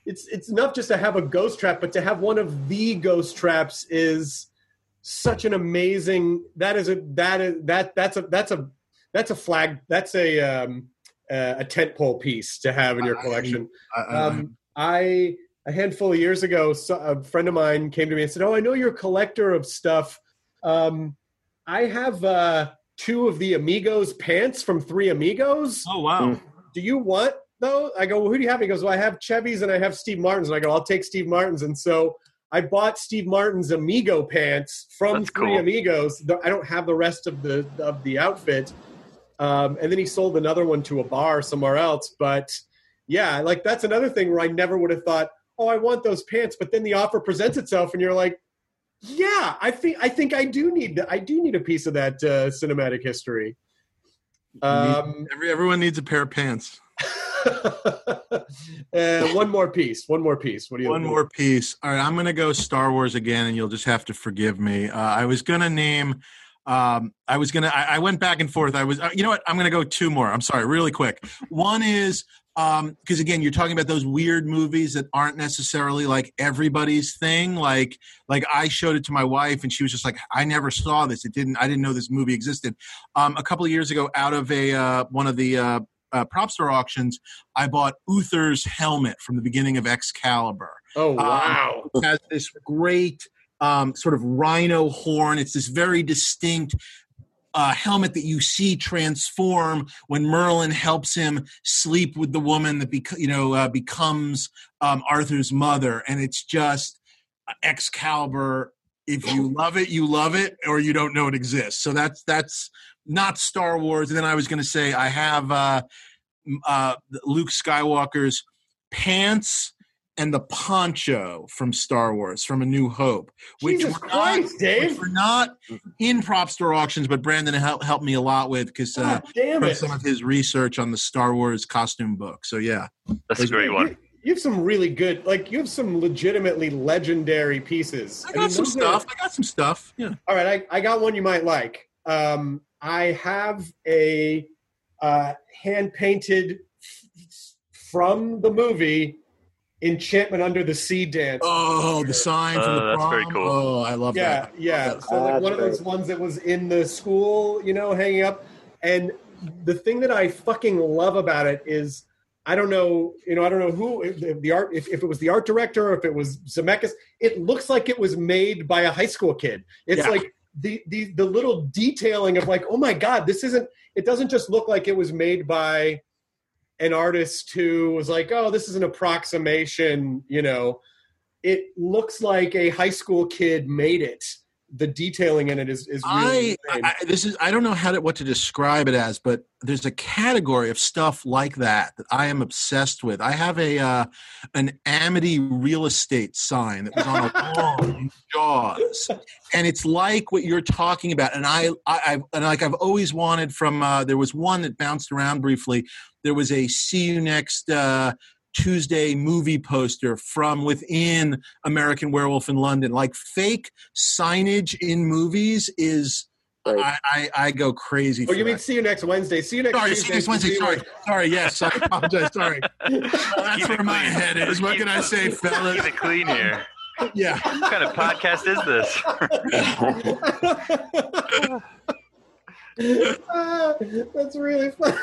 it's it's enough just to have a ghost trap, but to have one of the ghost traps is such an amazing. That is a that is that that's a that's a that's a flag. That's a um uh, a tentpole piece to have in your collection. I- I- Um, I a handful of years ago, a friend of mine came to me and said, "Oh, I know you're a collector of stuff. Um, I have uh, two of the Amigos pants from Three Amigos. oh wow. Do you want though? I go, well, "Who do you have?" He goes, "Well, I have Chevy's and I have Steve Martin's." And I go, "I'll take Steve Martin's." And so I bought Steve Martin's Amigo pants from That's Three cool. Amigos. The- I don't have the rest of the of the outfit. Um, and then he sold another one to a bar somewhere else. But yeah, like that's another thing where I never would have thought, oh, I want those pants. But then the offer presents itself, and you're like, yeah, I think I think I do need I do need a piece of that uh, cinematic history. Um, Every, everyone needs a pair of pants. uh, one more piece. One more piece. What do you? One more piece. All right, I'm going to go Star Wars again, and you'll just have to forgive me. Uh, I was going to name. Um, I was gonna. I, I went back and forth. I was. Uh, you know what? I'm gonna go two more. I'm sorry, really quick. One is because again, you're talking about those weird movies that aren't necessarily like everybody's thing. Like, like I showed it to my wife, and she was just like, "I never saw this. It didn't. I didn't know this movie existed." Um, a couple of years ago, out of a uh, one of the uh, uh, prop store auctions, I bought Uther's helmet from the beginning of Excalibur Oh wow! it has this great um, sort of rhino horn. It's this very distinct uh, helmet that you see transform when Merlin helps him sleep with the woman that bec- you know uh, becomes um, Arthur's mother, and it's just Excalibur. If you love it, you love it, or you don't know it exists. So that's that's not Star Wars. And then I was going to say I have uh, uh, Luke Skywalker's pants and the poncho from Star Wars, from A New Hope, which Jesus were Christ, not, Dave! which were not in prop store auctions, but Brandon helped helped me a lot with because uh, from some of his research on the Star Wars costume book. So yeah, That's a great one. You, you have some really good, like you have some legitimately legendary pieces. I got mean, some those are- stuff. I got some stuff. Yeah. All right, I, I got one you might like. Um, I have a uh, hand painted from the movie Enchantment Under the Sea dance. Oh, the sign from the Uh, that's very prom. cool. Oh, I love yeah, that. yeah. Love that. So like one of those ones that was in the school, you know, hanging up. And the thing that I fucking love about it is I don't know, you know, I don't know who if if the art if, if it was the art director or if it was Zemeckis, it looks like it was made by a high school kid. It's Yeah. like the the the little detailing of like, oh my god, this isn't it doesn't just look like it was made by an artist who was like, oh, this is an approximation, you know. It looks like a high school kid made it. The detailing in it is is really I. I this is I don't know how to what to describe it as, but there's a category of stuff like that that I am obsessed with. I have a uh, an Amity real estate sign that was on a in Jaws, and it's like what you're talking about. And I, I, I've, and like I've always wanted from. Uh, there was one that bounced around briefly. There was a see you next. Uh, Tuesday movie poster from within American Werewolf in London. Like fake signage in movies is Right. I, I, I go crazy. Oh, for you mean that. see you next Wednesday? See you next Sorry, Tuesday. see you next Wednesday. See you Sorry, sorry. Yes, I apologize. Sorry, that's where my clean. head is. What can I say, fellas? Keep fellas? it clean here. Yeah, What kind of podcast is this? Ah, that's really fun.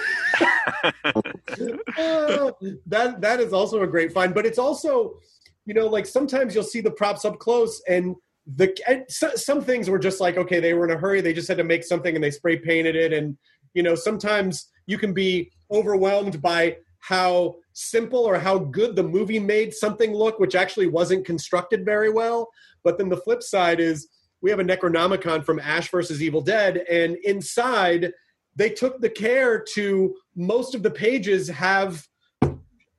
Ah, that that is also a great find, but it's also, you know, like sometimes you'll see the props up close, and the and so, some things were just like, okay, they were in a hurry, they just had to make something, and they spray painted it, and you know, sometimes you can be overwhelmed by how simple or how good the movie made something look, which actually wasn't constructed very well. But then the flip side is we have a Necronomicon from Ash versus Evil Dead, and inside they took the care to most of the pages have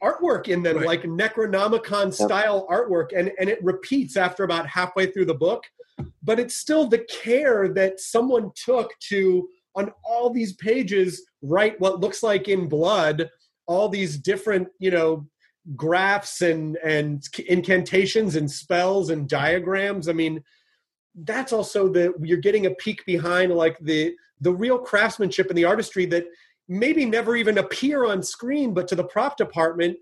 artwork in them, Right. like Necronomicon style artwork, and and it repeats after about halfway through the book. But it's still the care that someone took to on all these pages write what looks like in blood all these different you know graphs and and incantations and spells and diagrams i mean that's also the you're getting a peek behind like the the real craftsmanship and the artistry that maybe never even appear on screen but to the prop department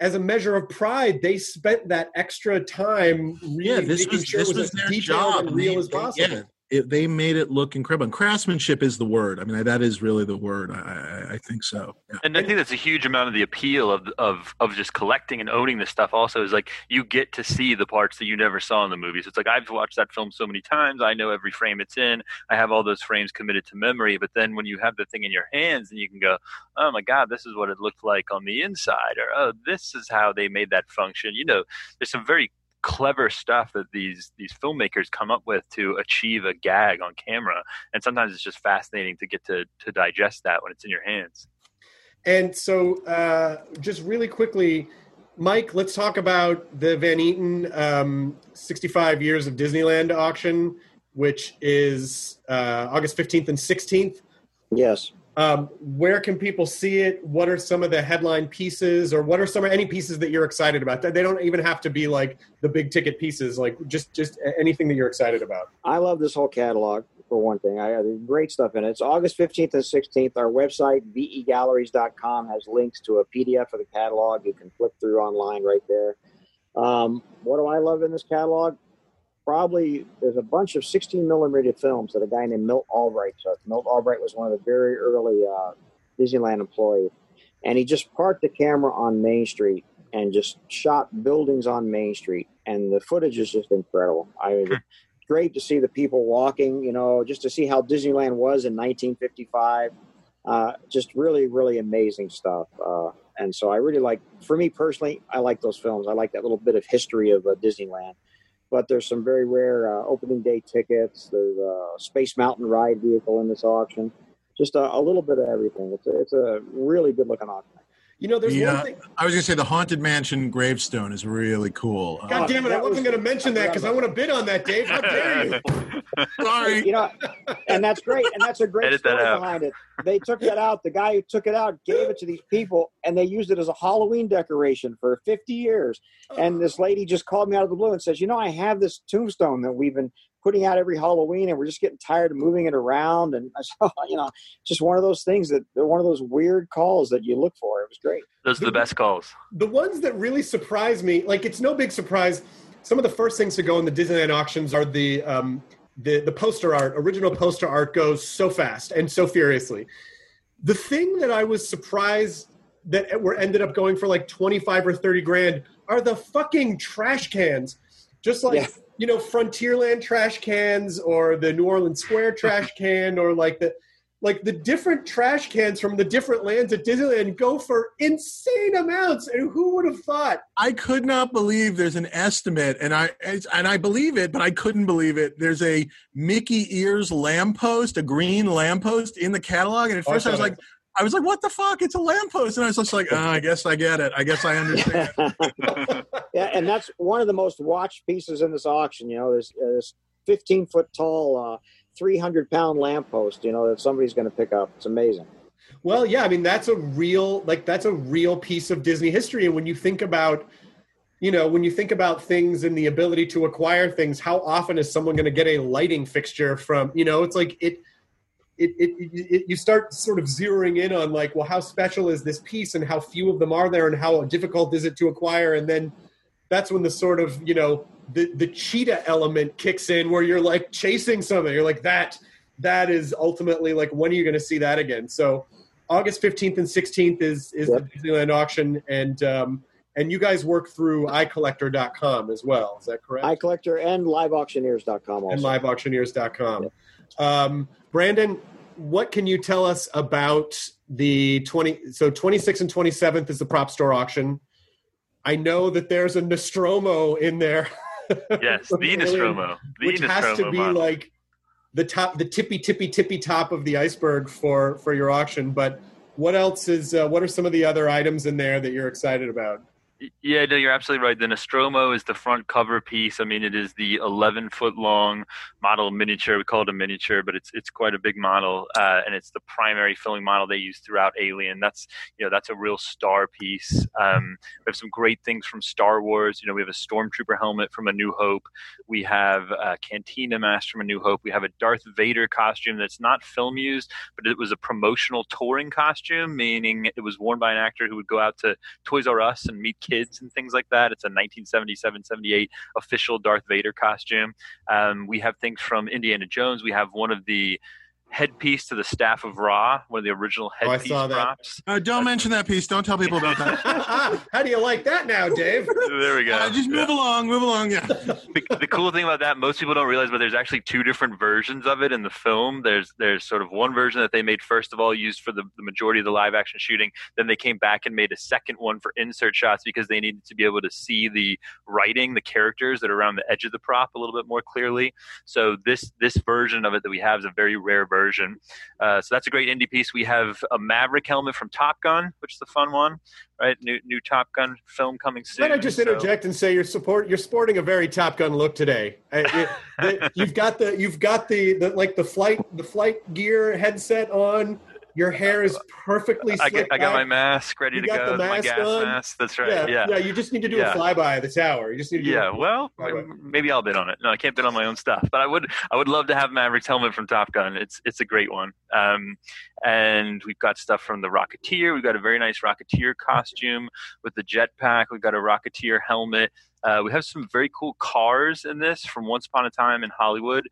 as a measure of pride they spent that extra time really yeah, this making was sure this it was as their job. and real They- as possible Yeah, it, they made it look incredible. And craftsmanship is the word. I mean, that is really the word. I, I, I think so. Yeah. And I think that's a huge amount of the appeal of of of just collecting and owning this stuff. Also, is like you get to see the parts that you never saw in the movies. It's like I've watched that film so many times. I know every frame it's in. I have all those frames committed to memory. But then when you have the thing in your hands, and you can go, "Oh my God, this is what it looked like on the inside," or "Oh, this is how they made that function." You know, there's some very clever stuff that these these filmmakers come up with to achieve a gag on camera and sometimes it's just fascinating to get to to digest that when it's in your hands And so, uh, just really quickly, Mike, let's talk about the Van Eaton um, 65 Years of Disneyland auction, which is uh, August 15th and 16th. Yes. Um, where can people see it? What are some of the headline pieces, or what are some of any pieces that you're excited about? They don't even have to be like the big ticket pieces. Like just just anything that you're excited about. I love this whole catalog for one thing. I have great stuff in it. It's August 15th and 16th. Our website, vegalleries.com, has links to a PDF of the catalog. You can flip through online right there. Um, what do I love in this catalog? Probably there's a bunch of 16 millimeter films that a guy named Milt Albright took. Milt Albright was one of the very early uh, Disneyland employees. And he just parked the camera on Main Street and just shot buildings on Main Street. And the footage is just incredible. I mean, great to see the people walking, you know, just to see how Disneyland was in 1955. Uh, just really, really amazing stuff. Uh, and so I really like, for me personally, I like those films. I like that little bit of history of uh, Disneyland. But there's some very rare uh, opening day tickets. There's a Space Mountain ride vehicle in this auction. Just a, a little bit of everything. It's a, it's a really good looking auction. You know, there's Yeah. one thing. I was going to say the Haunted Mansion gravestone is really cool. Uh, God damn it! I wasn't was- going to mention that because I want to bid on that, Dave. How dare you? sorry. you know, and that's great, and that's a great Edit story behind it. They took that out. The guy who took it out gave it to these people, and they used it as a Halloween decoration for 50 years. And this lady just called me out of the blue and says, "You know, I have this tombstone that we've been putting out every Halloween, and we're just getting tired of moving it around." And I said, "You know, just one of those things that one of those weird calls that you look for. It was great." those are the best calls the ones that really surprise me, like it's no big surprise. Some of the first things to go in the Disneyland auctions are the um, the the poster art. Original poster art goes so fast and so furiously. The thing that I was surprised that were ended up going for like twenty five or thirty grand are the fucking trash cans. Just like Yeah. You know, Frontierland trash cans or the New Orleans Square trash can or like the like the different trash cans from the different lands at Disneyland go for insane amounts. And who would have thought? I could not believe there's an estimate, and I and I believe it, but I couldn't believe it. There's a Mickey Ears lamppost, a green lamppost in the catalog, and at Oh, I first I was saw like, I was like, "What the fuck? It's a lamppost," and I was just like, oh, "I guess I get it. I guess I understand." yeah, and that's one of the most watched pieces in this auction. You know, there's uh, this 15 foot tall, uh, 300 pound lamppost. You know that somebody's going to pick up. It's amazing. Well, yeah, I mean that's a real like that's a real piece of Disney history. And when you think about you know, when you think about things and the ability to acquire things, how often is someone going to get a lighting fixture from, you know, it's like it it, it, it, you start sort of zeroing in on like, well, how special is this piece and how few of them are there and how difficult is it to acquire? And then that's when the sort of, you know, the, the cheetah element kicks in where you're like chasing something. You're like that, that is ultimately like, when are you going to see that again? So August 15th and 16th is, is Yep. the Disneyland auction. And, um, and you guys work through icollector.com as well. Is that correct? iCollector and liveauctioneers.com also. and liveauctioneers.com. Um, Brandon, what can you tell us about the 20 so 26th and 27th is the prop store auction. I know that there's a Nostromo in there. yes the nostromo the which has to be model. like the top, the tippy tippy tippy top of the iceberg for for your auction. But what else is? Uh, what are some of the other items in there that you're excited about? Yeah, no, you're absolutely right. The Nostromo is the front cover piece. I mean, it is the 11 foot long model miniature. We call it a miniature, but it's it's quite a big model, uh, and it's the primary filling model they use throughout Alien. That's you know that's a real star piece. Um, we have some great things from Star Wars. You know, we have a Stormtrooper helmet from A New Hope. We have a Cantina mask from A New Hope. We have a Darth Vader costume that's not film used, but it was a promotional touring costume, meaning it was worn by an actor who would go out to Toys R Us and meet kids and things like that. It's a 1977 78 official Darth Vader costume. Um, we have things from Indiana Jones. We have one of the headpiece to the staff of Ra, one of the original Oh, I headpiece saw that. props. Uh, don't mention that piece. Don't tell people about that. How do you like that now, Dave? There we go. Uh, just Yeah. move along, move along. Yeah. the, the cool thing about that, most people don't realize, but there's actually two different versions of it in the film. There's there's sort of one version that they made first of all, used for the, the majority of the live action shooting. Then they came back and made a second one for insert shots because they needed to be able to see the writing, the characters that are around the edge of the prop a little bit more clearly. So this this version of it that we have is a very rare version. Uh, so that's a great Indy piece. We have a Maverick helmet from Top Gun, which is the fun one, right? New new Top Gun film coming soon. Might I just so- interject and say you're support you're sporting a very Top Gun look today. I- it- you've got the you've got the, the like the flight the flight gear headset on. Your hair is perfectly. I, slicked got, I got my mask ready You to got go. the my gas on? mask. That's right. Yeah, Yeah. yeah. You just need to do Yeah. a flyby of the tower. You just need to. Do Yeah, well, maybe I'll bid on it. No, I can't bid on my own stuff, but I would. I would love to have Maverick's helmet from Top Gun. It's it's a great one. Um, and we've got stuff from the Rocketeer. We've got a very nice Rocketeer costume with the jetpack. We've got a Rocketeer helmet. Uh, we have some very cool cars in this from Once Upon a Time in Hollywood.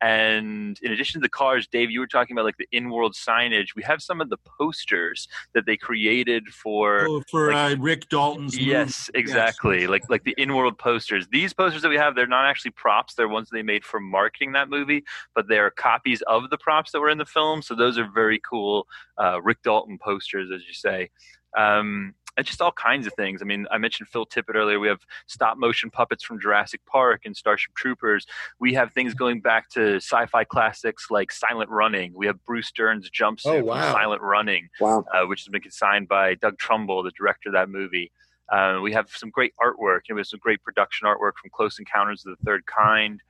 And in addition to the cars, Dave, you were talking about like the in-world signage. We have some of the posters that they created for Oh, for like- uh, Rick Dalton's movie. Yes, exactly. Yes. Like like the in-world posters. These posters that we have, they're not actually props. They're ones they made for marketing that movie, but they're copies of the props that were in the film. So those are very cool uh, Rick Dalton posters, as you say. Um, and just all kinds of things. I mean, I mentioned Phil Tippett earlier. We have stop motion puppets from Jurassic Park and Starship Troopers. We have things going back to sci-fi classics like Silent Running. We have Bruce Dern's jumpsuit Oh, from wow. Silent Running Wow. uh, which has been consigned by Doug Trumbull, the director of that movie. Uh, we have some great artwork. You know, we have some great production artwork from Close Encounters of the Third Kind.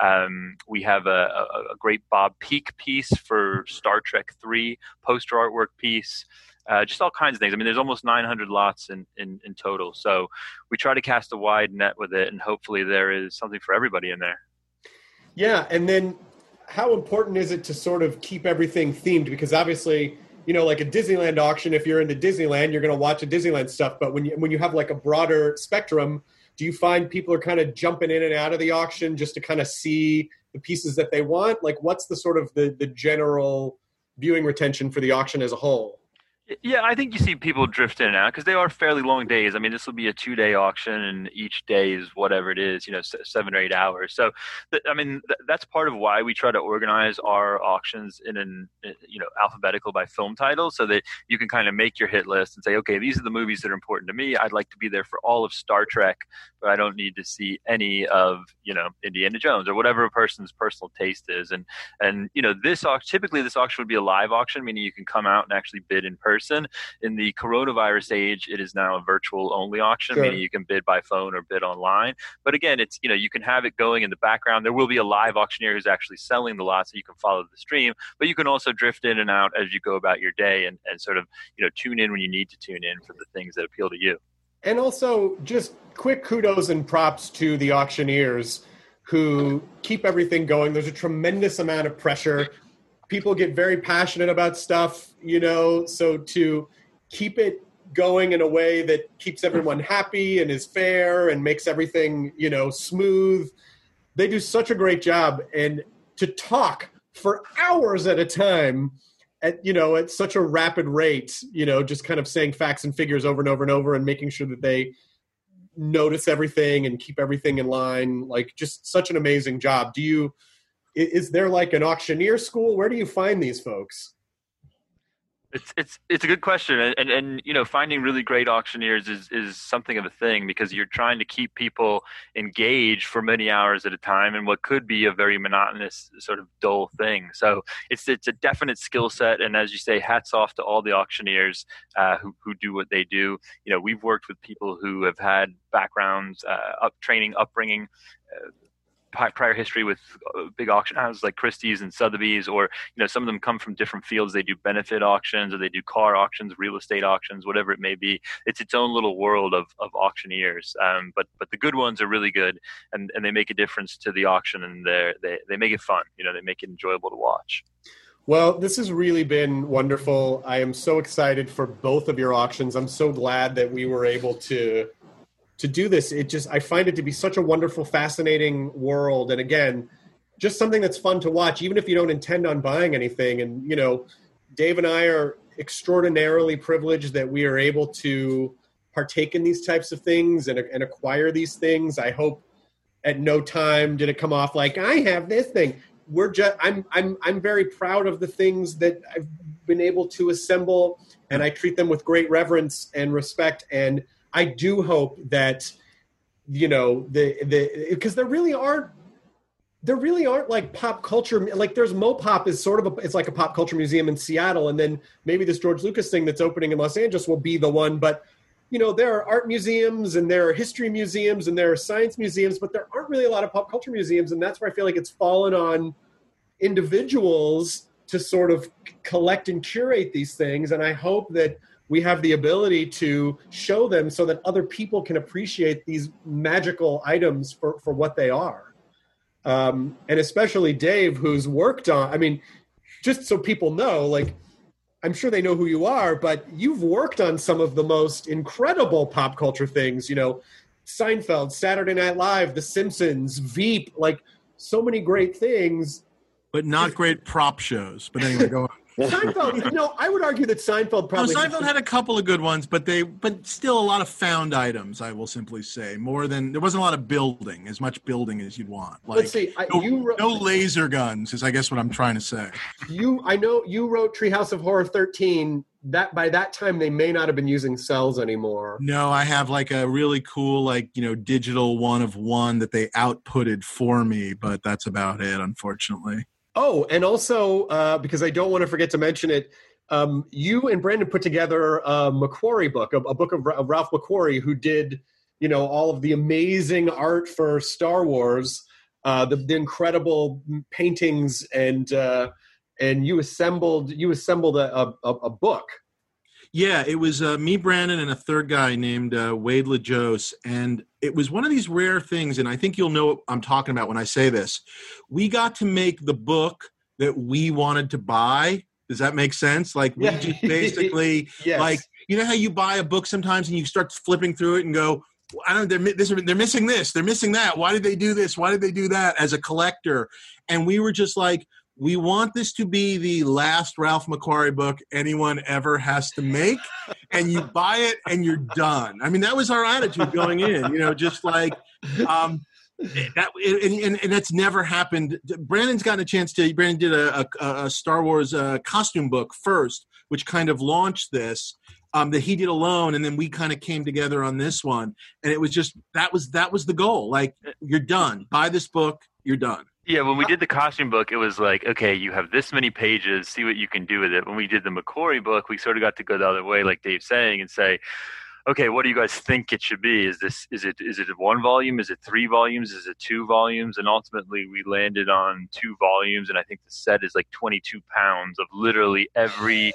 Um, we have a, a, a great Bob Peak piece for Star Trek Three poster artwork piece. Uh, just all kinds of things. I mean, there's almost 900 lots in, in, in total. So we try to cast a wide net with it, and hopefully there is something for everybody in there. Yeah, and then how important is it to sort of keep everything themed? Because obviously, you know, like a Disneyland auction, if you're into Disneyland, you're going to watch a Disneyland stuff. But when you when you have like a broader spectrum, do you find people are kind of jumping in and out of the auction just to kind of see the pieces that they want? Like, what's the sort of the the general viewing retention for the auction as a whole? Yeah, I think you see people drift in and out because they are fairly long days. I mean, this will be a two-day auction, and each day is whatever it is, you know, seven or eight hours. So, I mean, that's part of why we try to organize our auctions in an, you know, alphabetical by film title, so that you can kind of make your hit list and say, okay, these are the movies that are important to me. I'd like to be there for all of Star Trek, I don't need to see any of, you know, Indiana Jones or whatever a person's personal taste is. And and you know, this auction typically this auction would be a live auction, meaning you can come out and actually bid in person. In the coronavirus age, it is now a virtual only auction, Sure. meaning you can bid by phone or bid online. But again, it's you know you can have it going in the background. There will be a live auctioneer who's actually selling the lot, so you can follow the stream. But you can also drift in and out as you go about your day and, and sort of you know tune in when you need to tune in for the things that appeal to you. And also, just quick kudos and props to the auctioneers who keep everything going. There's a tremendous amount of pressure. People get very passionate about stuff, you know, so to keep it going in a way that keeps everyone happy and is fair and makes everything, you know, smooth. They do such a great job. And to talk for hours at a time at you know at such a rapid rate you know just kind of saying facts and figures over and over and over and making sure that they notice everything and keep everything in line like just such an amazing job. Do you is there like an auctioneer school? Where do you find these folks It's it's it's a good question, and, and and you know, finding really great auctioneers is is something of a thing because you're trying to keep people engaged for many hours at a time, in what could be a very monotonous sort of dull thing. So it's it's a definite skill set, and as you say, hats off to all the auctioneers uh, who who do what they do. You know, we've worked with people who have had backgrounds, uh, up training, upbringing. Uh, prior history with uh, big auction houses like Christie's and Sotheby's, or you know some of them come from different fields. They do benefit auctions, or they do car auctions, real estate auctions, whatever it may be. It's its own little world of, of auctioneers. Um, but but the good ones are really good, and, and they make a difference to the auction, and they they they make it fun. You know, they make it enjoyable to watch. Well, this has really been wonderful. I am so excited for both of your auctions. I'm so glad that we were able to to do this it just i find it to be such a wonderful fascinating world. And again just something that's fun to watch even if you don't intend on buying anything. And you know dave and i are extraordinarily privileged that we are able to partake in these types of things and, and acquire these things. I hope at no time did it come off like i have this thing. We're just i'm i'm i'm very proud of the things that i've been able to assemble and i treat them with great reverence and respect. And I do hope that you know the the because there really aren't there really aren't like pop culture like there's mopop is sort of a, it's like a pop culture museum in seattle and then maybe this george lucas thing that's opening in los angeles will be the one but you know there are art museums and there are history museums and there are science museums but there aren't really a lot of pop culture museums and that's where i feel like it's fallen on individuals to sort of collect and curate these things and i hope that we have the ability to show them so that other people can appreciate these magical items for, for what they are. Um, and especially Dave, who's worked on, I mean, just so people know, like, I'm sure they know who you are, but you've worked on some of the most incredible pop culture things, you know, Seinfeld, Saturday Night Live, The Simpsons, Veep, like so many great things. But not great prop shows. But anyway, go on. Seinfeld, no, I would argue that Seinfeld probably. No, Seinfeld had a couple of good ones, but they, but still a lot of found items. I will simply say more than there wasn't a lot of building, as much building as you'd want. Like, Let's see, I, no, you wrote, no laser guns is, I guess, what I'm trying to say. You, I know you wrote Treehouse of Horror 13. That by that time they may not have been using cells anymore. No, I have like a really cool, like you know, digital one of one that they outputted for me, but that's about it, unfortunately. Oh, and also uh, because I don't want to forget to mention it, um, you and Brandon put together a McQuarrie book, a, a book of, of, Ralph McQuarrie, who did you know all of the amazing art for Star Wars, uh, the, the, incredible paintings, and uh, and you assembled you assembled a, a, a book yeah, it was uh, me, Brandon, and a third guy named uh, Wade Lageose. And it was one of these rare things, and I think you'll know what I'm talking about when I say this. We got to make the book that we wanted to buy. Does that make sense? Like, we Yeah. just basically, Yes. like, you know how you buy a book sometimes and you start flipping through it and go, I don't. They're this. They're missing this. They're missing that. Why did they do this? Why did they do that? As a collector, and we were just like, we want this to be the last Ralph McQuarrie book anyone ever has to make, and you buy it and you're done. I mean, that was our attitude going in. You know, just like. Um, that and, and, and that's never happened. Brandon's gotten a chance to. Brandon did a, a, a Star Wars uh, costume book first, which kind of launched this. Um, that he did alone, and then we kind of came together on this one, and it was just that was that was the goal. Like you're done. Buy this book. You're done. Yeah, when we did the costume book, it was like, okay, you have this many pages, see what you can do with it. When we did the McQuarrie book, we sort of got to go the other way, like Dave's saying, and say, okay, what do you guys think it should be? Is this is it is it one volume? Is it three volumes? Is it two volumes? And ultimately, we landed on two volumes, and I think the set is like 22 pounds of literally every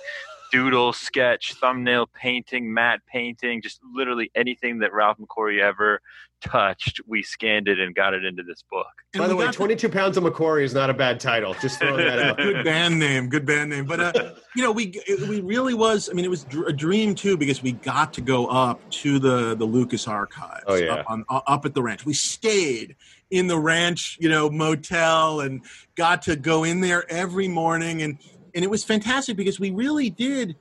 doodle, sketch, thumbnail, painting, matte painting, just literally anything that Ralph McQuarrie ever touched. We scanned it and got it into this book. And By the way, got to- 22 pounds of McQuarrie is not a bad title. Just throwing that out. good band name good band name but uh, you know we it, we really was i mean it was dr- a dream too because we got to go up to the the lucas archives Oh, yeah. up, on, uh, up at the ranch we stayed in the ranch you know motel and got to go in there every morning and and it was fantastic because we really did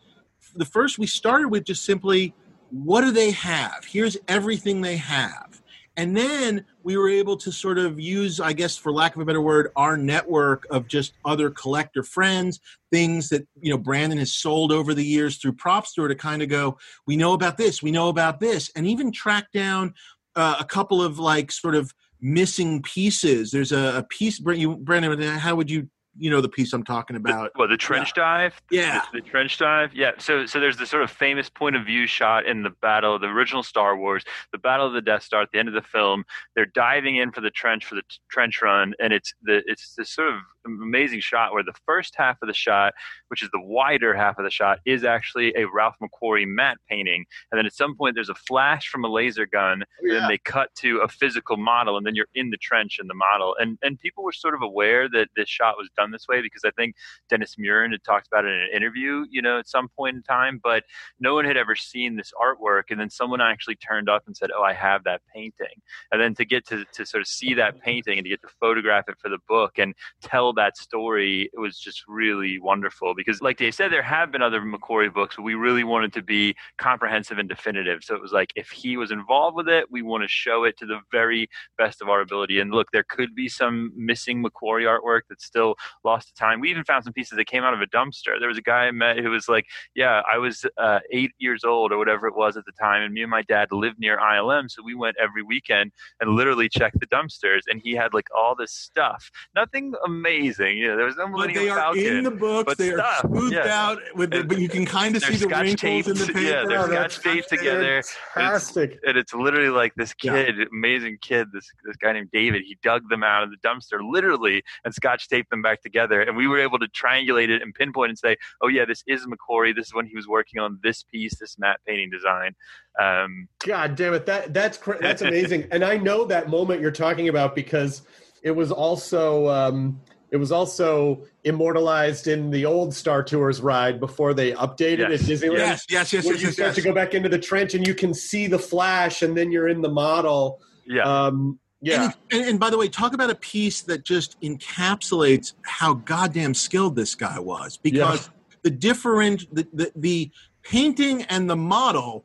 the first we started with just simply what do they have here's everything they have And then we were able to sort of use, I guess, for lack of a better word, our network of just other collector friends, things that you know Brandon has sold over the years through Prop Store to kind of go, we know about this, we know about this, and even track down uh, a couple of like sort of missing pieces. There's a, a piece, Brandon. How would you you know the piece I'm talking about. The, well, the trench yeah. dive. Yeah, the, the, trench dive. Yeah. So so there's the sort of famous point of view shot in the battle, the original Star Wars, the Battle of the Death Star at the end of the film. They're diving in for the trench for the t- trench run, and it's the it's this sort of amazing shot where the first half of the shot, which is the wider half of the shot, is actually a Ralph McQuarrie matte painting, and then at some point there's a flash from a laser gun, oh, yeah. and then they cut to a physical model, and then you're in the trench in the model, and and people were sort of aware that this shot was done this way because I think Dennis Muren had talked about it in an interview, you know, at some point in time, but no one had ever seen this artwork. And then someone actually turned up and said, Oh, I have that painting. And then to get to, to sort of see that painting and to get to photograph it for the book and tell that story, it was just really wonderful because, like Dave said, there have been other McQuarrie books, but we really wanted to be comprehensive and definitive. So it was like, if he was involved with it, we want to show it to the very best of our ability. And look, there could be some missing McQuarrie artwork that's still lost time. We even found some pieces that came out of a dumpster. There was a guy I met who was like, "Yeah, I was uh, eight years old or whatever it was at the time, and me and my dad lived near ILM, so we went every weekend and literally checked the dumpsters. And he had like all this stuff, nothing amazing. You know, there was no Millennium they are Falcon, in the books. They are smoothed yeah. out, with the, but you can kind of see the wrinkles taped, in the paper. Yeah, they're oh, scotch taped together. Fantastic. And it's, and it's literally like this kid, yeah. amazing kid, this this guy named David. He dug them out of the dumpster literally and scotch taped them back together, and we were able to triangulate it and pinpoint and say, oh yeah, this is McQuarrie. This is when he was working on this piece, this matte painting design. Um, God damn it, that that's that's amazing. and I know that moment you're talking about because it was also. Um, it was also immortalized in the old Star Tours ride before they updated yes. at Disneyland. Yes, yes, yes. Where yes, you yes, start yes. to go back into the trench and you can see the flash, and then you're in the model. Yeah. Um, yeah. And, and, and, by the way, talk about a piece that just encapsulates how goddamn skilled this guy was because yeah. the different the, the the painting and the model.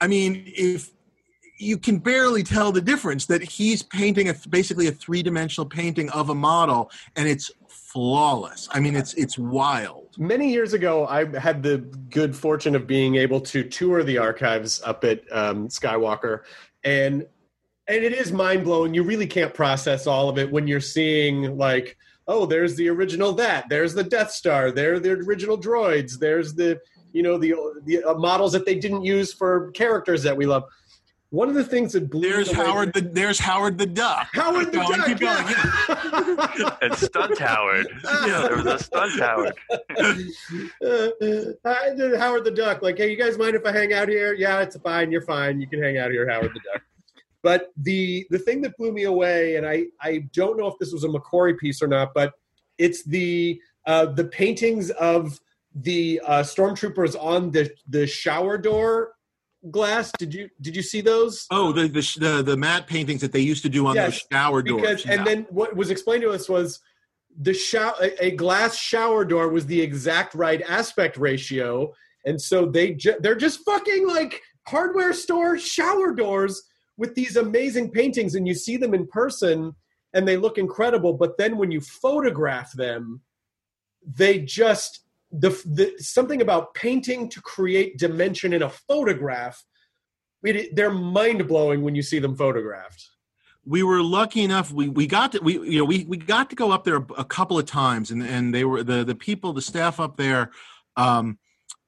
I mean, if you can barely tell the difference that he's painting a basically a three dimensional painting of a model, and it's flawless. I mean, it's it's wild. Many years ago, I had the good fortune of being able to tour the archives up at um, Skywalker, and and it is mind blowing. You really can't process all of it when you're seeing like, oh, there's the original that, there's the Death Star, there the original droids, there's the you know the the uh, models that they didn't use for characters that we love. One of the things that blew there's Howard the there's Howard the Duck. Howard the Duck. Keep going. Yeah. and stunt Howard. Yeah, there was a stunt Howard. uh, Howard the Duck. Like, hey, you guys mind if I hang out here? Yeah, it's fine. You're fine. You can hang out here, Howard the Duck. But the the thing that blew me away, and I I don't know if this was a McQuarrie piece or not, but it's the uh, the paintings of the uh, stormtroopers on the the shower door glass. Did you did you see those? Oh, the the the, the matte paintings that they used to do on yes, those shower doors. Because, And then what was explained to us was the shower a, a glass shower door was the exact right aspect ratio, and so they ju- they're just fucking like hardware store shower doors with these amazing paintings and you see them in person and they look incredible but then when you photograph them they just the, the something about painting to create dimension in a photograph it, they're mind-blowing when you see them photographed. We were lucky enough we, we got to we you know we, we got to go up there a couple of times and and they were the the people the staff up there um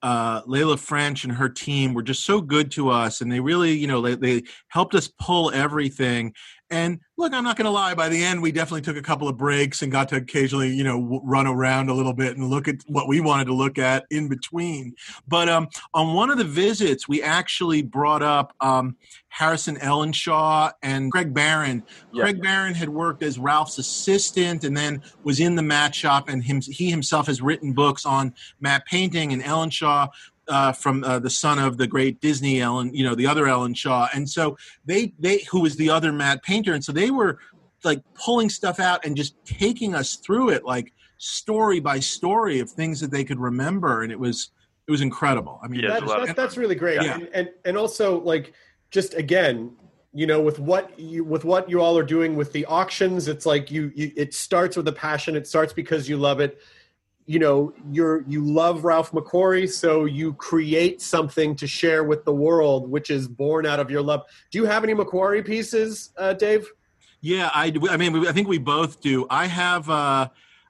uh, Laela French and her team were just so good to us, and they really, you know, they, they helped us pull everything. And look, I'm not going to lie. By the end, we definitely took a couple of breaks and got to occasionally, you know, run around a little bit and look at what we wanted to look at in between. But um, on one of the visits, we actually brought up um, Harrison Ellenshaw and Craig Barron. Yeah. Craig Barron had worked as Ralph's assistant and then was in the matte shop, and him, he himself has written books on matte painting. And Ellenshaw uh, from uh, the son of the great Disney Ellen, you know, the other Ellenshaw, and so they they who was the other matte painter, and so they were like pulling stuff out and just taking us through it like story by story of things that they could remember, and it was it was incredible. I mean, yeah, that's, that's, that's, really great, yeah. and, and and also like just again you know with what you with what you all are doing with the auctions it's like you, you it starts with a passion it starts because you love it you know you're you love ralph mcquarrie so you create something to share with the world which is born out of your love do you have any mcquarrie pieces uh, dave Yeah, I, I mean, I think we both do. I have, uh,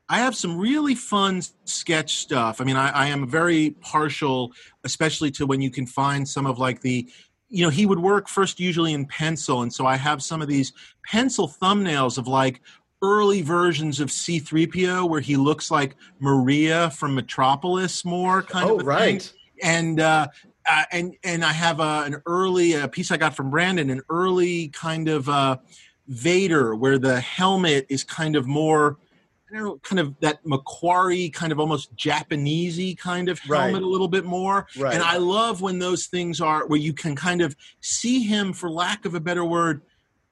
I have some really fun sketch stuff. I mean, I, I am very partial, especially to when you can find some of like the, you know, he would work first usually in pencil, and so I have some of these pencil thumbnails of like early versions of C3PO where he looks like Maria from Metropolis more kind oh of a thing right and uh, uh, and and I have uh, an early uh, piece I got from Brandon, an early kind of uh, Vader where the helmet is kind of more. I don't know, kind of that McQuarrie, kind of almost Japanesey kind of helmet Right. a little bit more. Right. And I love when those things are where you can kind of see him, for lack of a better word,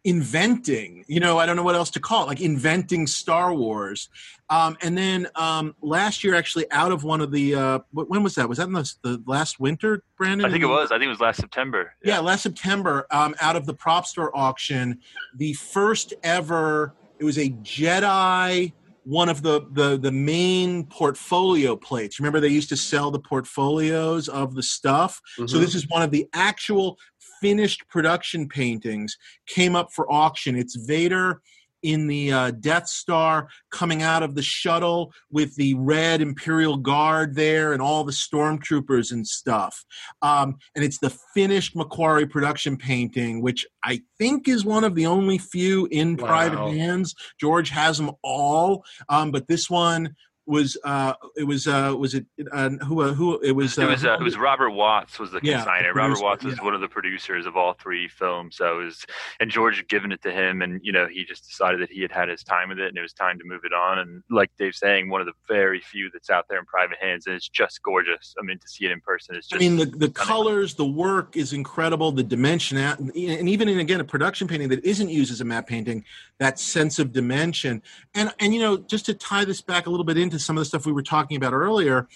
inventing. You know, I don't know what else to call it, like inventing Star Wars. Um, and then um, last year, actually, out of one of the uh, when was that? Was that in the, the last winter, Brandon? I think it was. I think it was last September. Yeah, last September, um, out of the prop store auction, the first ever. It was a Jedi, one of the the the main portfolio plates. Remember, they used to sell the portfolios of the stuff. So this is one of the actual finished production paintings. Came up for auction. It's Vader in the uh, Death Star coming out of the shuttle with the red Imperial Guard there and all the stormtroopers and stuff. Um, and it's the finished McQuarrie production painting, which I think is one of the only few in Wow. private hands. George has them all, um, but this one was uh, it was uh, was it uh, who uh, who it was It was uh, it was Robert Watts was the Yeah, consigner. the Robert Watts was yeah. one of the producers of all three films. So it was, and George had given it to him, and you know he just decided that he had had his time with it, and it was time to move it on. And like Dave's saying, one of the very few that's out there in private hands, and it's just gorgeous. I mean, to see it in person is I mean, the, the colors, the work is incredible. The dimension, and even in again a production painting that isn't used as a matte painting, that sense of dimension, and and you know, just to tie this back a little bit into some of the stuff we were talking about earlier,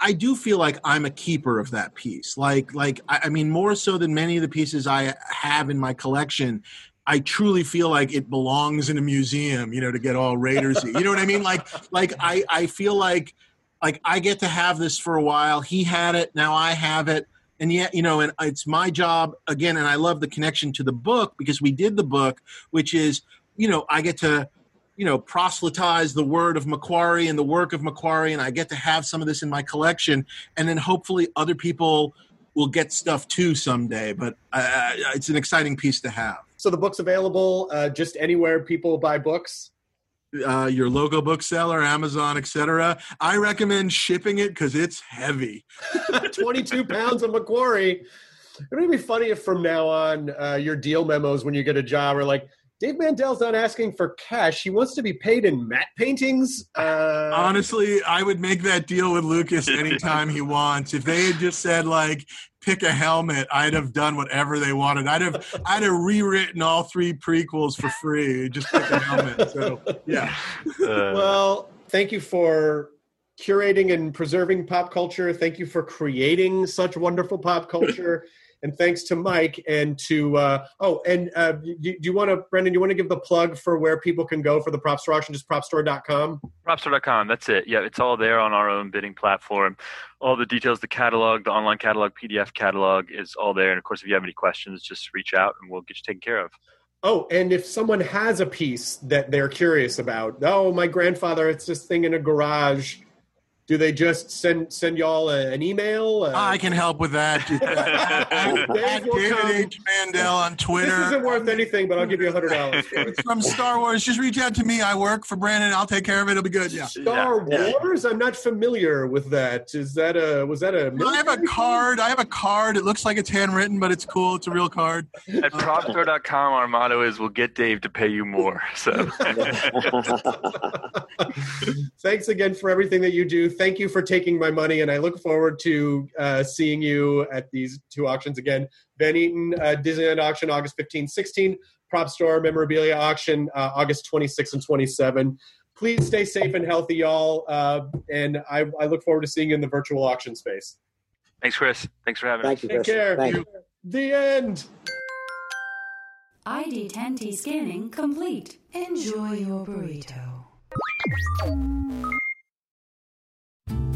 I do feel like I'm a keeper of that piece. Like, like I, I mean, more so than many of the pieces I have in my collection. I truly feel like it belongs in a museum, you know, to get all Raidersy. You know what I mean? Like, like I, I feel like, like I get to have this for a while. He had it, now I have it, and yet, you know, and it's my job again. And I love the connection to the book because we did the book, which is, you know, I get to, you know, proselytize the word of McQuarrie and the work of McQuarrie, and I get to have some of this in my collection, and then hopefully other people will get stuff too someday. But uh, it's an exciting piece to have. so the book's available uh, just anywhere people buy books uh, your local bookseller, Amazon, etc. I recommend shipping it because it's heavy. 22 pounds of McQuarrie. It would be funny if from now on uh, your deal memos when you get a job are like, Dave Mandel's not asking for cash. He wants to be paid in matte paintings. Uh, Honestly, I would make that deal with Lucas anytime he wants. If they had just said like pick a helmet, I'd have done whatever they wanted. I'd have I'd have rewritten all three prequels for free. Just pick a helmet. So yeah. uh, well, thank you for curating and preserving pop culture. Thank you for creating such wonderful pop culture. And thanks to Mike and to uh, oh, and uh, do, do you want to, Brendan? Do you want to give the plug for where people can go for the prop store auction? Just propstore.com. Propstore.com. That's it. Yeah, it's all there on our own bidding platform. All the details, the catalog, the online catalog, PDF catalog is all there. And of course, if you have any questions, just reach out and we'll get you taken care of. Oh, and if someone has a piece that they're curious about, oh, my grandfather, it's this thing in a garage. Do they just send send y'all a, an email? Uh, I can help with that. At David. H. Mandel on Twitter. This isn't worth anything, but I'll give you a hundred dollars. It's from Star Wars. Just reach out to me. I work for Brandon. I'll take care of it. It'll be good. Yeah. Star Yeah. Wars? I'm not familiar with that. Is that a was that a? I have a card. I have a card. It looks like it's handwritten, but it's cool. It's a real card. At propstore.com, our motto is we'll get Dave to pay you more. So Thanks again for everything that you do. Thank you for taking my money, and I look forward to uh, seeing you at these two auctions again. Van Eaton uh, Disneyland auction, August 15, 16. Prop Store memorabilia auction, uh, August 26 and 27. Please stay safe and healthy, y'all. Uh, and I, I look forward to seeing you in the virtual auction space. thanks, Chris. Thanks for having me. Thank us. you, Take care. Thank you. The end. ID10T scanning complete. Enjoy your burrito.